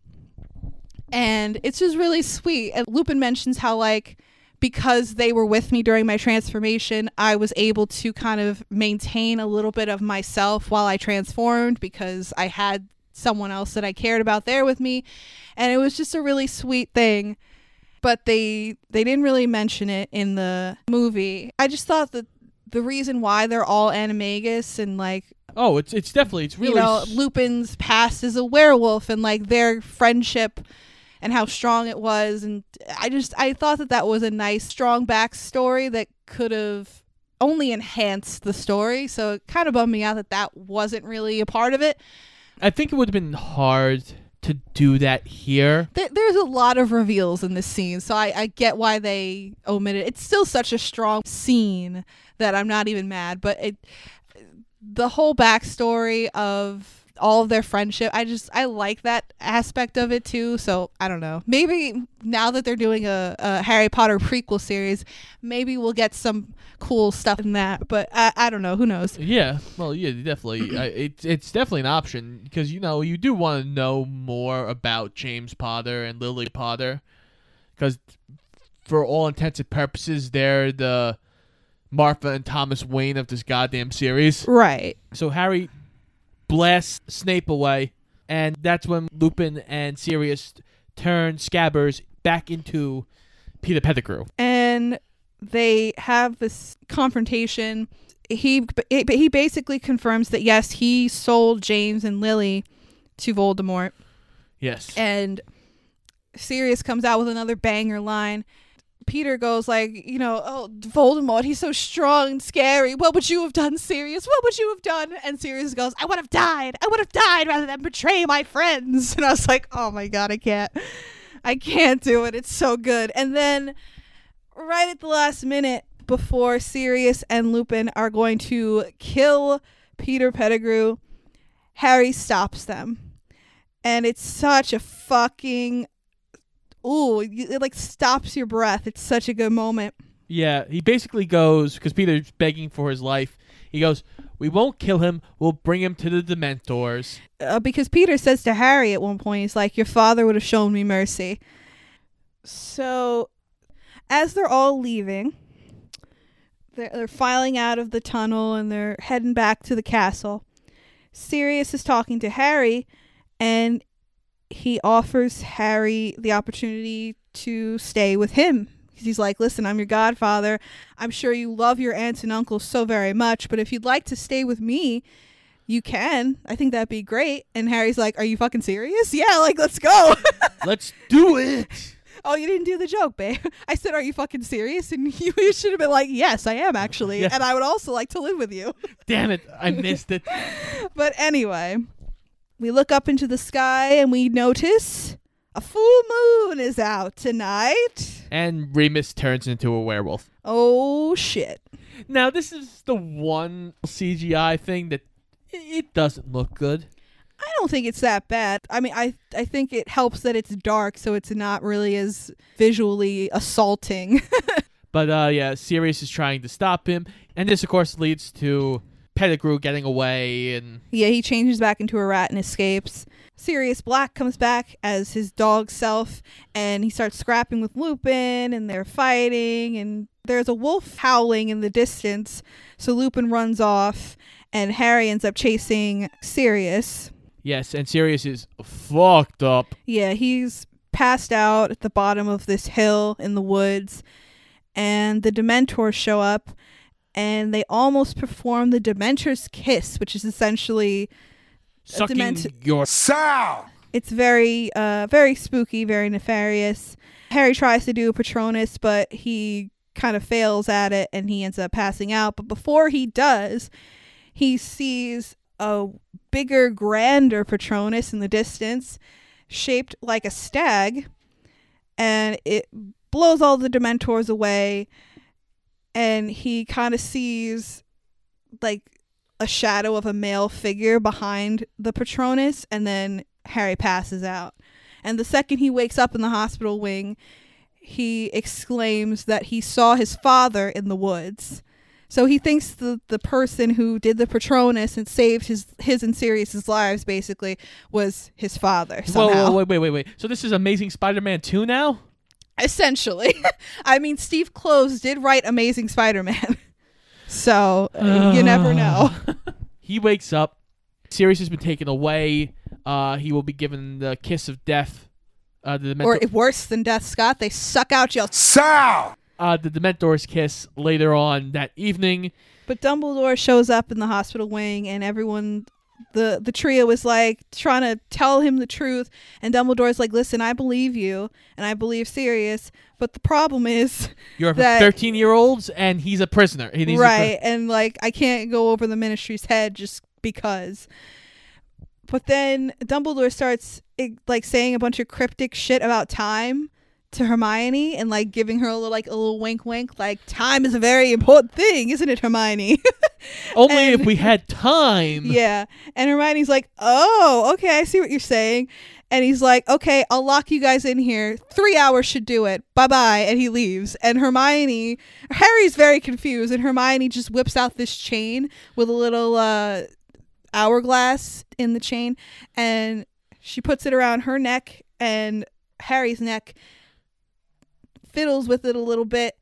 And it's just really sweet. And Lupin mentions how, like, because they were with me during my transformation, I was able to kind of maintain a little bit of myself while I transformed because I had someone else that I cared about there with me. And it was just a really sweet thing. But they they didn't really mention it in the movie. I just thought that the reason why they're all animagus and like Oh, it's it's definitely it's really you know Lupin's past as a werewolf and like their friendship and how strong it was and I just I thought that that was a nice strong backstory that could have only enhanced the story so it kind of bummed me out that that wasn't really a part of it I think it would have been hard to do that here. there, there's a lot of reveals in this scene so I, I get why they omitted it. it's still such a strong scene that I'm not even mad but it the whole backstory of all of their friendship. I just i like that aspect of it too. So i don't know. Maybe now that they're doing a, a harry potter prequel series maybe we'll get some cool stuff in that but i, I don't know. Who knows? Yeah, well, yeah, definitely. I, it's it's definitely an option because you know you do want to know more about James Potter and Lily Potter because for all intents and purposes, they're the Martha and Thomas Wayne of this goddamn series. right. So Harry blasts Snape away, and that's when Lupin and Sirius turn Scabbers back into Peter Pettigrew. and they have this confrontation he he basically confirms that yes he sold james and lily to voldemort Yes. and Sirius comes out with another banger line. Peter goes like, you know, oh Voldemort, he's so strong and scary. What would you have done, Sirius? What would you have done? And Sirius goes, I would have died. I would have died rather than betray my friends. And I was like, oh my god, I can't, I can't do it. It's so good. And then, right at the last minute, before Sirius and Lupin are going to kill Peter Pettigrew, Harry stops them and it's such a fucking ooh it like stops your breath it's such a good moment Yeah, he basically goes because Peter's begging for his life. He goes, "We won't kill him. We'll bring him to the Dementors." uh, because peter says to harry at one point he's like your father would have shown me mercy so as they're all leaving they're, they're filing out of the tunnel and they're heading back to the castle sirius is talking to harry and he offers harry the opportunity to stay with him he's like listen i'm your godfather i'm sure you love your aunts and uncles so very much but if you'd like to stay with me you can i think that'd be great and harry's like are you fucking serious yeah like let's go Let's do it. oh you didn't do the joke babe i said are you fucking serious and you, you should have been like yes i am actually Yeah. and i would also like to live with you Damn it! I missed it. but anyway we look up into the sky and we notice a full moon is out tonight And Remus turns into a werewolf. oh shit Now this is the one CGI thing that it doesn't look good. I don't think it's that bad. I mean, I I think it helps that it's dark, so it's not really as visually assaulting. But uh, yeah, Sirius is trying to stop him, and this of course leads to Pettigrew getting away, and yeah, he changes back into a rat and escapes. Sirius Black comes back as his dog self, and he starts scrapping with Lupin, and they're fighting, and there's a wolf howling in the distance. So Lupin runs off, and Harry ends up chasing Sirius. yes, and Sirius is fucked up. Yeah, he's passed out at the bottom of this hill in the woods, and the Dementors show up, and they almost perform the Dementor's kiss, which is essentially Sucking Dement- your Sal! it's very, uh, very spooky, very nefarious. Harry tries to do a Patronus, but he kind of fails at it and he ends up passing out. But before he does, he sees a bigger, grander Patronus in the distance, shaped like a stag, and it blows all the Dementors away. And he kind of sees like a shadow of a male figure behind the Patronus, and then Harry passes out. And the second he wakes up in the hospital wing, he exclaims that he saw his father in the woods. So he thinks the the person who did the Patronus and saved his his and Sirius's lives basically was his father Whoa, somehow. whoa, wait, wait, wait, wait. So this is Amazing Spider-Man 2 now? Essentially, I mean, Steve Kloves did write Amazing Spider-Man, so uh, you never know. he wakes up. Sirius has been taken away. Uh, he will be given the kiss of death. Uh, the Dementor- or worse than death, Scott, they suck out your Sal! uh, the Dementor's kiss later on that evening. But Dumbledore shows up in the hospital wing, and everyone, the the trio is like trying to tell him the truth, and Dumbledore's like, "Listen, I believe you, and I believe Sirius, but the problem is You're that 13 year olds, and he's a prisoner. He- he's a pri- right, and like I can't go over the Ministry's head just because." But then Dumbledore starts eh, like saying a bunch of cryptic shit about time to Hermione and like giving her a little like a little wink wink like time is a very important thing, isn't it, Hermione? Only if we had time. yeah. And Hermione's like, "Oh, okay, I see what you're saying." And he's like, "Okay, I'll lock you guys in here. 3 hours should do it. Bye-bye." And he leaves. And Hermione, Harry's very confused and Hermione just whips out this chain with a little uh hourglass in the chain and she puts it around her neck and Harry's neck fiddles with it a little bit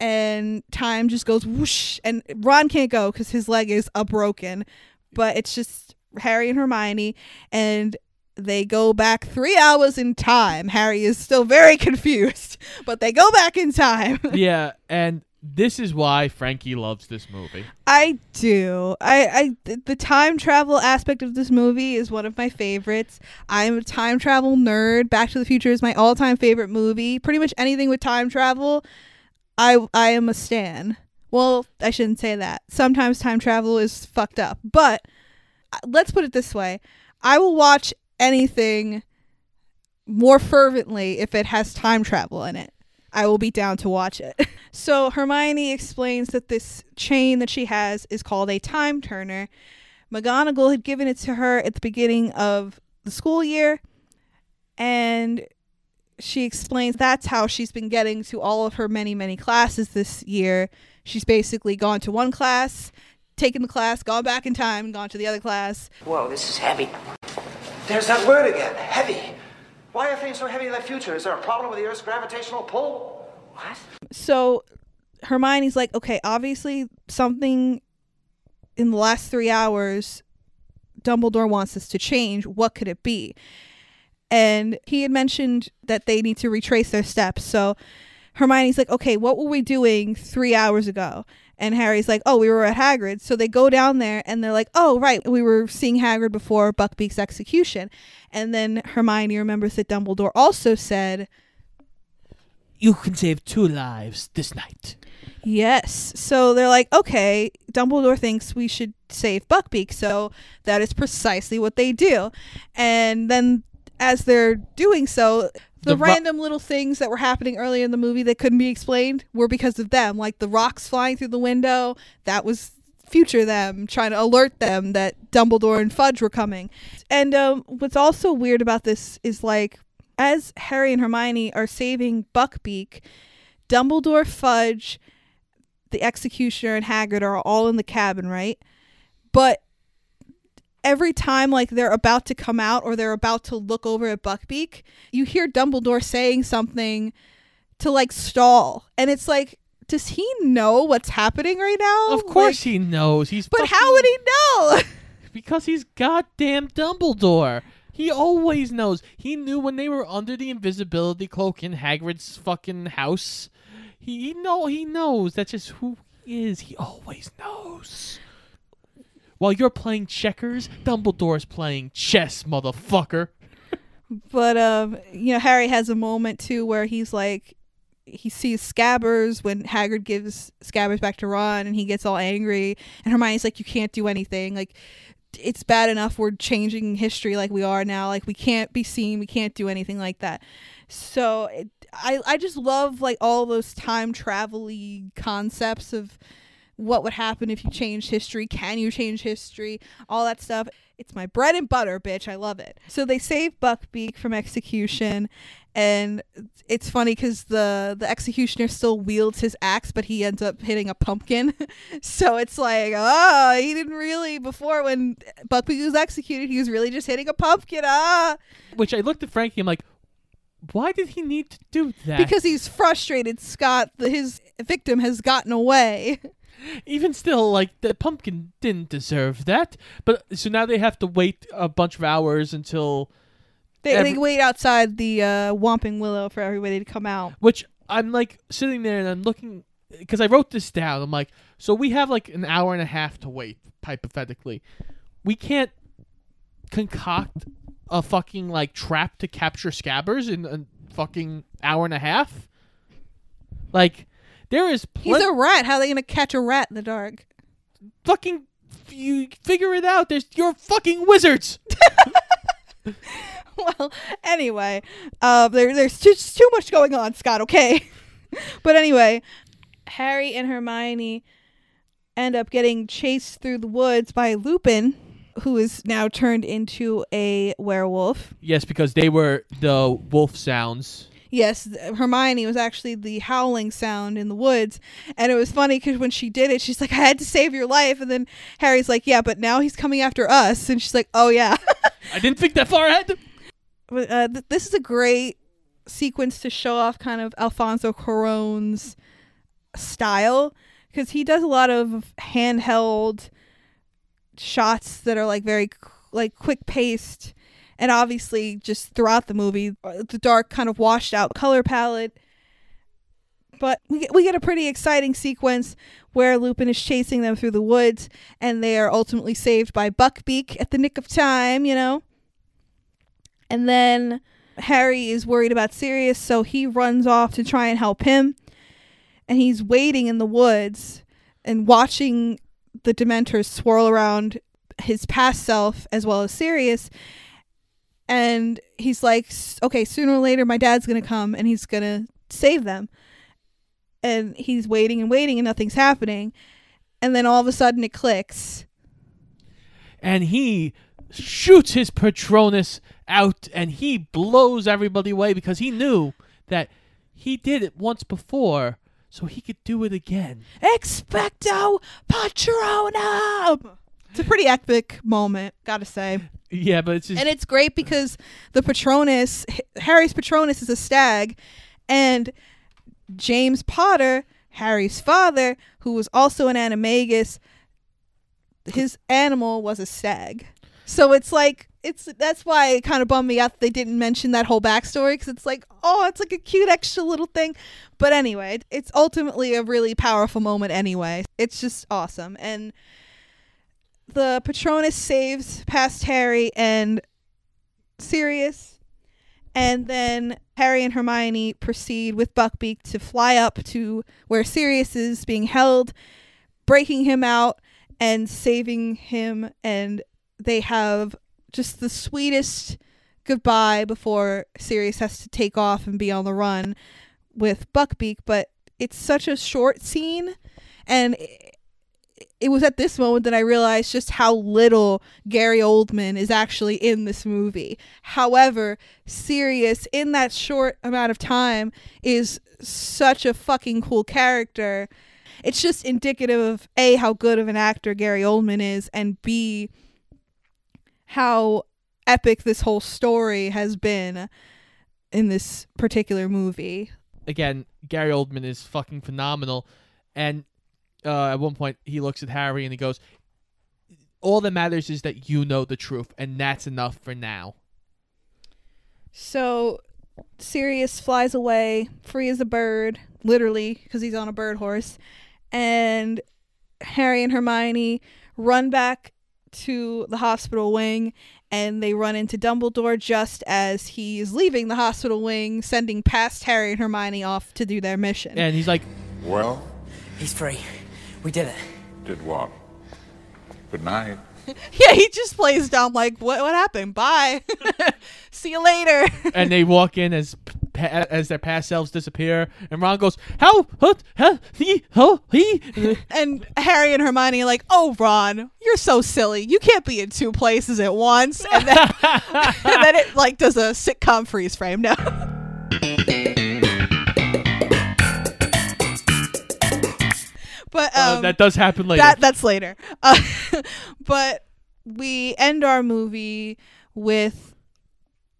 and time just goes whoosh and Ron can't go cuz his leg is a broken but it's just Harry and Hermione and they go back 3 hours in time. Harry is still very confused, but they go back in time. yeah, and this is why Frankie loves this movie. I do. I, I the time travel aspect of this movie is one of my favorites. I'm a time travel nerd. Back to the Future is my all-time favorite movie. Pretty much anything with time travel, I I am a stan. Well, I shouldn't say that. Sometimes time travel is fucked up, but uh, let's put it this way: I will watch anything more fervently if it has time travel in it. I will be down to watch it. so Hermione explains that this chain that she has is called a time turner. McGonagall had given it to her at the beginning of the school year, and she explains that's how she's been getting to all of her many, many classes this year. She's basically gone to one class, taken the class, gone back in time, gone to the other class. Whoa, this is heavy. There's that word again, heavy. Why are things so heavy in the future? Is there a problem with the Earth's gravitational pull? What? So Hermione's like, okay, obviously something in the last three hours Dumbledore wants us to change. What could it be? And he had mentioned that they need to retrace their steps. So Hermione's like, okay, what were we doing three hours ago? And Harry's like, oh, we were at Hagrid's. So they go down there and they're like, oh, right, we were seeing Hagrid before Buckbeak's execution. And then Hermione remembers that Dumbledore also said, You can save two lives this night. Yes. So they're like, okay, Dumbledore thinks we should save Buckbeak. So that is precisely what they do. And then as they're doing so, the, The ro- random little things that were happening earlier in the movie that couldn't be explained were because of them. Like the rocks flying through the window, that was future them trying to alert them that Dumbledore and Fudge were coming. And um, what's also weird about this is like as Harry and Hermione are saving Buckbeak, Dumbledore, Fudge, the Executioner, and Hagrid are all in the cabin, right? But every time like they're about to come out or they're about to look over at Buckbeak, you hear Dumbledore saying something to like stall. And it's like, does he know what's happening right now? Of course Like, he knows. He's But fucking- how would he know? because he's goddamn Dumbledore. He always knows. He knew when they were under the invisibility cloak in Hagrid's fucking house. He, he know he knows. That's just who he is. He always knows. While you're playing checkers, Dumbledore's playing chess, motherfucker. But um, you know, Harry has a moment too where he's like, he sees Scabbers when Hagrid gives Scabbers back to Ron and he gets all angry. And Hermione's like you can't do anything. Like it's bad enough. We're changing history like we are now. Like we can't be seen. We can't do anything like that. So it, I I just love like all those time travel concepts of what would happen if you changed history? Can you change history? All that stuff. It's my bread and butter bitch. I love it. So they save Buckbeak from execution and it's funny because the the executioner still wields his axe but he ends up hitting a pumpkin. So it's like oh he didn't really before when Buckbeak was executed he was really just hitting a pumpkin ah. Which I looked at Frankie. I'm like, why did he need to do that? because he's frustrated Scott his victim has gotten away even still, like the pumpkin didn't deserve that. But so now they have to wait a bunch of hours until they, Every- they wait outside the uh, Whomping Willow for everybody to come out which I'm like sitting there and I'm looking because I wrote this down. I'm like, so we have like an hour and a half to wait, hypothetically. We can't concoct a fucking like trap to capture scabbers in a fucking hour and a half. Like, there is he's a rat how are they gonna catch a rat in the dark fucking you figure it out. There's you're fucking wizards. well, anyway, uh, there, there's just too much going on, Scott. Okay, but anyway, Harry and Hermione end up getting chased through the woods by Lupin, who is now turned into a werewolf. yes, because they were the wolf sounds. Yes, Hermione was actually the howling sound in the woods, and it was funny because when she did it, she's like, "I had to save your life," and then Harry's like, "Yeah, but now he's coming after us," and she's like, "Oh yeah." I didn't think that far ahead. But, uh, th- this is a great sequence to show off kind of Alfonso Cuarón's style because he does a lot of handheld shots that are like very like quick paced and obviously just throughout the movie uh, the dark kind of washed out color palette but we get, we get a pretty exciting sequence where Lupin is chasing them through the woods and they are ultimately saved by Buckbeak at the nick of time, you know. And then Harry is worried about Sirius, so he runs off to try and help him. And he's waiting in the woods and watching the Dementors swirl around his past self as well as Sirius. And he's like, okay, sooner or later, my dad's to come and he's to save them. And he's waiting and waiting, and nothing's happening. And then all of a sudden, it clicks. and he shoots his Patronus out and he blows everybody away because he knew that he did it once before, so he could do it again. Expecto Patronum! It's a pretty epic moment, gotta say. Yeah, but it's just And it's great because the Patronus, Harry's Patronus is a stag, and James Potter, Harry's father, who was also an animagus, his animal was a stag. So it's like it's that's why it kind of bummed me out that they didn't mention that whole backstory because it's like oh it's like a cute extra little thing, but anyway it's ultimately a really powerful moment anyway. It's just awesome and the Patronus saves past Harry and Sirius, and then Harry and Hermione proceed with Buckbeak to fly up to where Sirius is being held, breaking him out and saving him. And they have just the sweetest goodbye before Sirius has to take off and be on the run with Buckbeak. But it's such a short scene, and it was at this moment that I realized just how little Gary Oldman is actually in this movie. However, Sirius in that short amount of time is such a fucking cool character. It's just indicative of A how good of an actor Gary Oldman is and B how epic this whole story has been in this particular movie. again, Gary Oldman is fucking phenomenal. And uh, at one point, he looks at Harry and he goes, "All that matters is that you know the truth, and that's enough for now." So Sirius flies away, free as a bird, literally, because he's on a bird horse. And Harry and Hermione run back to the hospital wing, and they run into Dumbledore just as he's leaving the hospital wing, sending past Harry and Hermione off to do their mission. And he's like, Well, He's free. We did it. did what? Good night. yeah, he just plays dumb like, "What? What happened? Bye. See you later." and they walk in as as their past selves disappear, and Ron goes, "How? What? Huh? He? Huh? He?" and Harry and Hermione are like, "Oh, Ron, you're so silly. You can't be in two places at once." And then, and then it like does a sitcom freeze frame now. But Uh, um, that does happen later. That that's later. Uh, but we end our movie with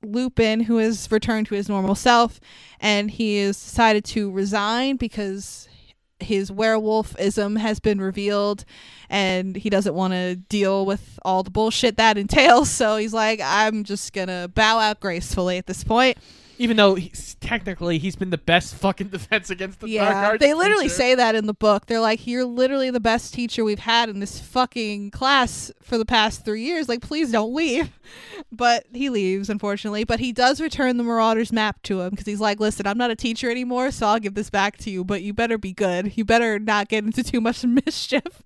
Lupin, who has returned to his normal self, and he has decided to resign because his werewolfism has been revealed and he doesn't want to deal with all the bullshit that entails. So he's like, I'm just gonna bow out gracefully at this point. Even though he's, technically he's been the best fucking defense against the dark Yeah, arts they literally teacher. say that in the book. They're like, "You're literally the best teacher we've had in this fucking class for the past three years. Like, please don't leave." But he leaves, unfortunately. But he does return the Marauders map to him because he's like, "Listen, I'm not a teacher anymore, so I'll give this back to you. But you better be good. You better not get into too much mischief."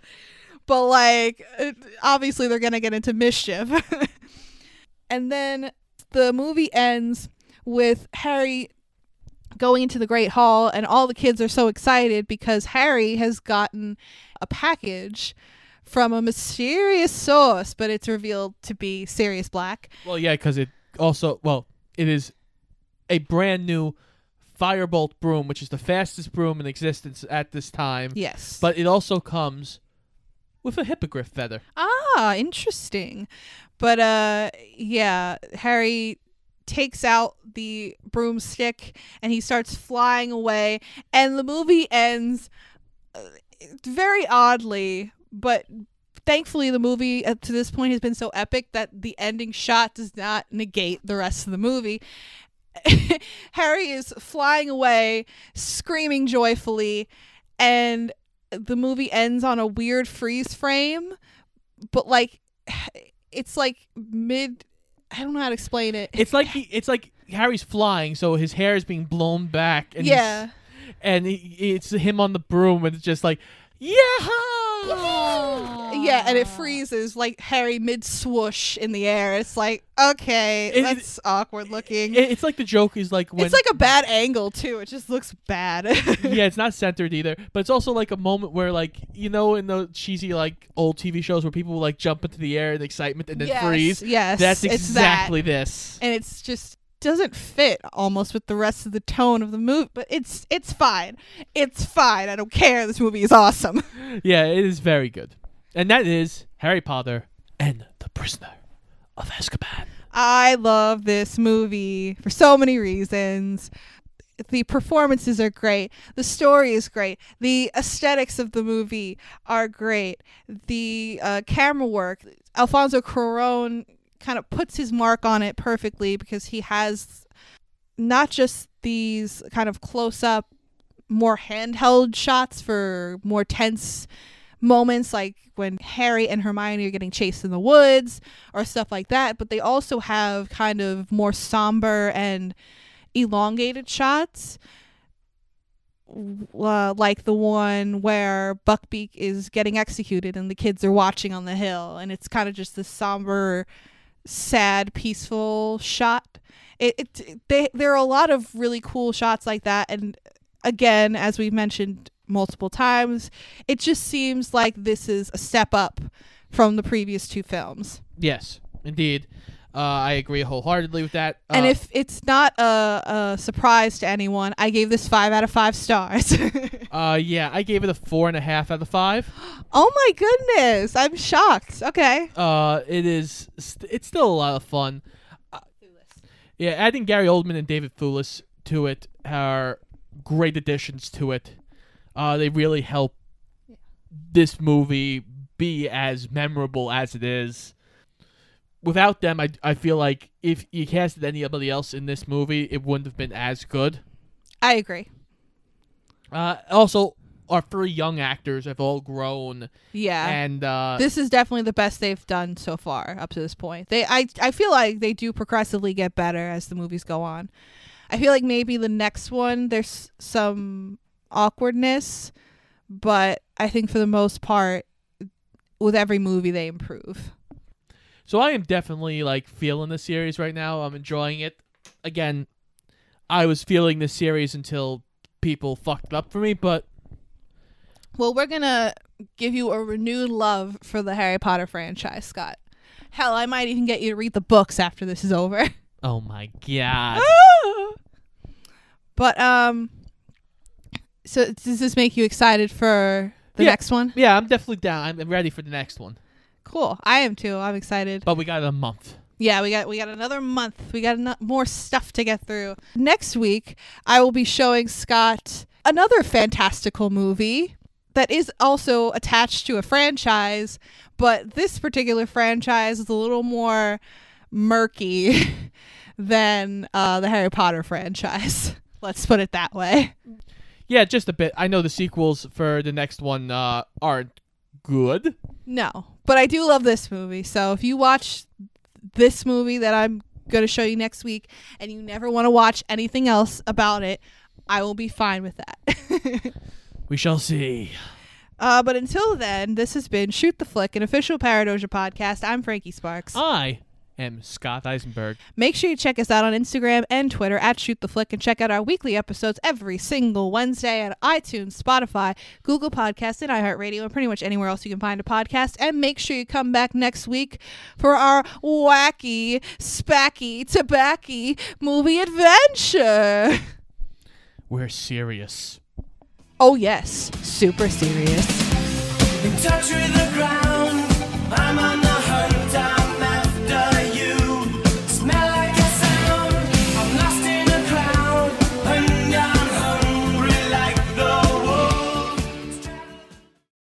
But like, uh, obviously, they're gonna get into mischief. and then the movie ends with Harry going into the Great Hall, and all the kids are so excited because Harry has gotten a package from a mysterious source, but it's revealed to be Sirius Black. Well, yeah, because it also well, it is a brand new firebolt broom, which is the fastest broom in existence at this time. Yes. but it also comes with a hippogriff feather. Ah, interesting. But uh yeah, Harry takes out the broomstick and he starts flying away and the movie ends uh, very oddly, but thankfully the movie up to this point has been so epic that the ending shot does not negate the rest of the movie. Harry is flying away, screaming joyfully, and the movie ends on a weird freeze frame, but like it's like mid I don't know how to explain it. It's like he, it's like Harry's flying, so his hair is being blown back, and Yeah. and he, it's him on the broom, and it's just like, yeah, yeah, and it freezes like Harry mid swoosh in the air. It's like, okay, It- that's awkward looking. It- it's like the joke is like when it's like a bad angle too. It just looks bad. yeah, it's not centered either, but it's also like a moment where, like, you know, in the cheesy like old TV shows where people like jump into the air in excitement and then Yes, freeze. yes, that's exactly that. this. and it's just doesn't fit almost with the rest of the tone of the movie but it's it's fine. It's fine. I don't care. This movie is awesome. Yeah, it is very good, and that is Harry Potter and the Prisoner of Azkaban. i love this movie for so many reasons. The performances are great. The story is great. The aesthetics of the movie are great. The uh, camera work alfonso cuaron kind of puts his mark on it perfectly because he has not just these kind of close up more handheld shots for more tense moments like when Harry and Hermione are getting chased in the woods or stuff like that but they also have kind of more somber and elongated shots uh, like the one where Buckbeak is getting executed and the kids are watching on the hill and it's kind of just this somber sad peaceful shot. It, it they there are a lot of really cool shots like that. And again as we've mentioned multiple times it just seems like this is a step up from the previous two films. Yes, indeed. Uh, I agree wholeheartedly with that. and Uh, if it's not a, a surprise to anyone i gave this five out of five stars uh, yeah, I gave it a four and a half out of five. oh my goodness i'm shocked okay Uh, it is. st- It's still a lot of fun. Uh, yeah, adding Gary Oldman and David Thewlis to it are great additions to it. Uh, they really help this movie be as memorable as it is. Without them, I I feel like if you casted anybody else in this movie, it wouldn't have been as good. i agree Uh, also, our three young actors have all grown. Yeah. And uh, this is definitely the best they've done so far up to this point. They I I feel like they do progressively get better as the movies go on. I feel like maybe the next one there's some awkwardness, but I think for the most part with every movie they improve. So I am definitely like feeling the series right now. I'm enjoying it. Again, I was feeling the series until people fucked up for me, but Well, we're going to give you a renewed love for the Harry Potter franchise, Scott. Hell, I might even get you to read the books after this is over. oh my god. but um so does this make you excited for the Yeah. next one? Yeah, I'm definitely down. I'm ready for the next one. Cool. I am too. I'm excited. But we got a month. Yeah, we got we got another month. We got eno- more stuff to get through. Next week, I will be showing Scott another fantastical movie that is also attached to a franchise, but this particular franchise is a little more murky than uh, the Harry Potter franchise. Let's put it that way. Yeah, just a bit. I know the sequels for the next one uh, aren't good. No, but I do love this movie. So if you watch this movie that I'm going to show you next week and you never want to watch anything else about it, I will be fine with that. We shall see. uh, but until then, this has been Shoot the Flick, an official Paradoja podcast. I'm Frankie Sparks. I am Scott Eisenberg. Make sure you check us out on Instagram and Twitter at Shoot the Flick and check out our weekly episodes every single Wednesday at iTunes, Spotify, Google Podcasts, and iHeartRadio, and pretty much anywhere else you can find a podcast. And make sure you come back next week for our wacky, spacky, tobacco movie adventure. We're serious. Oh, yes, super serious.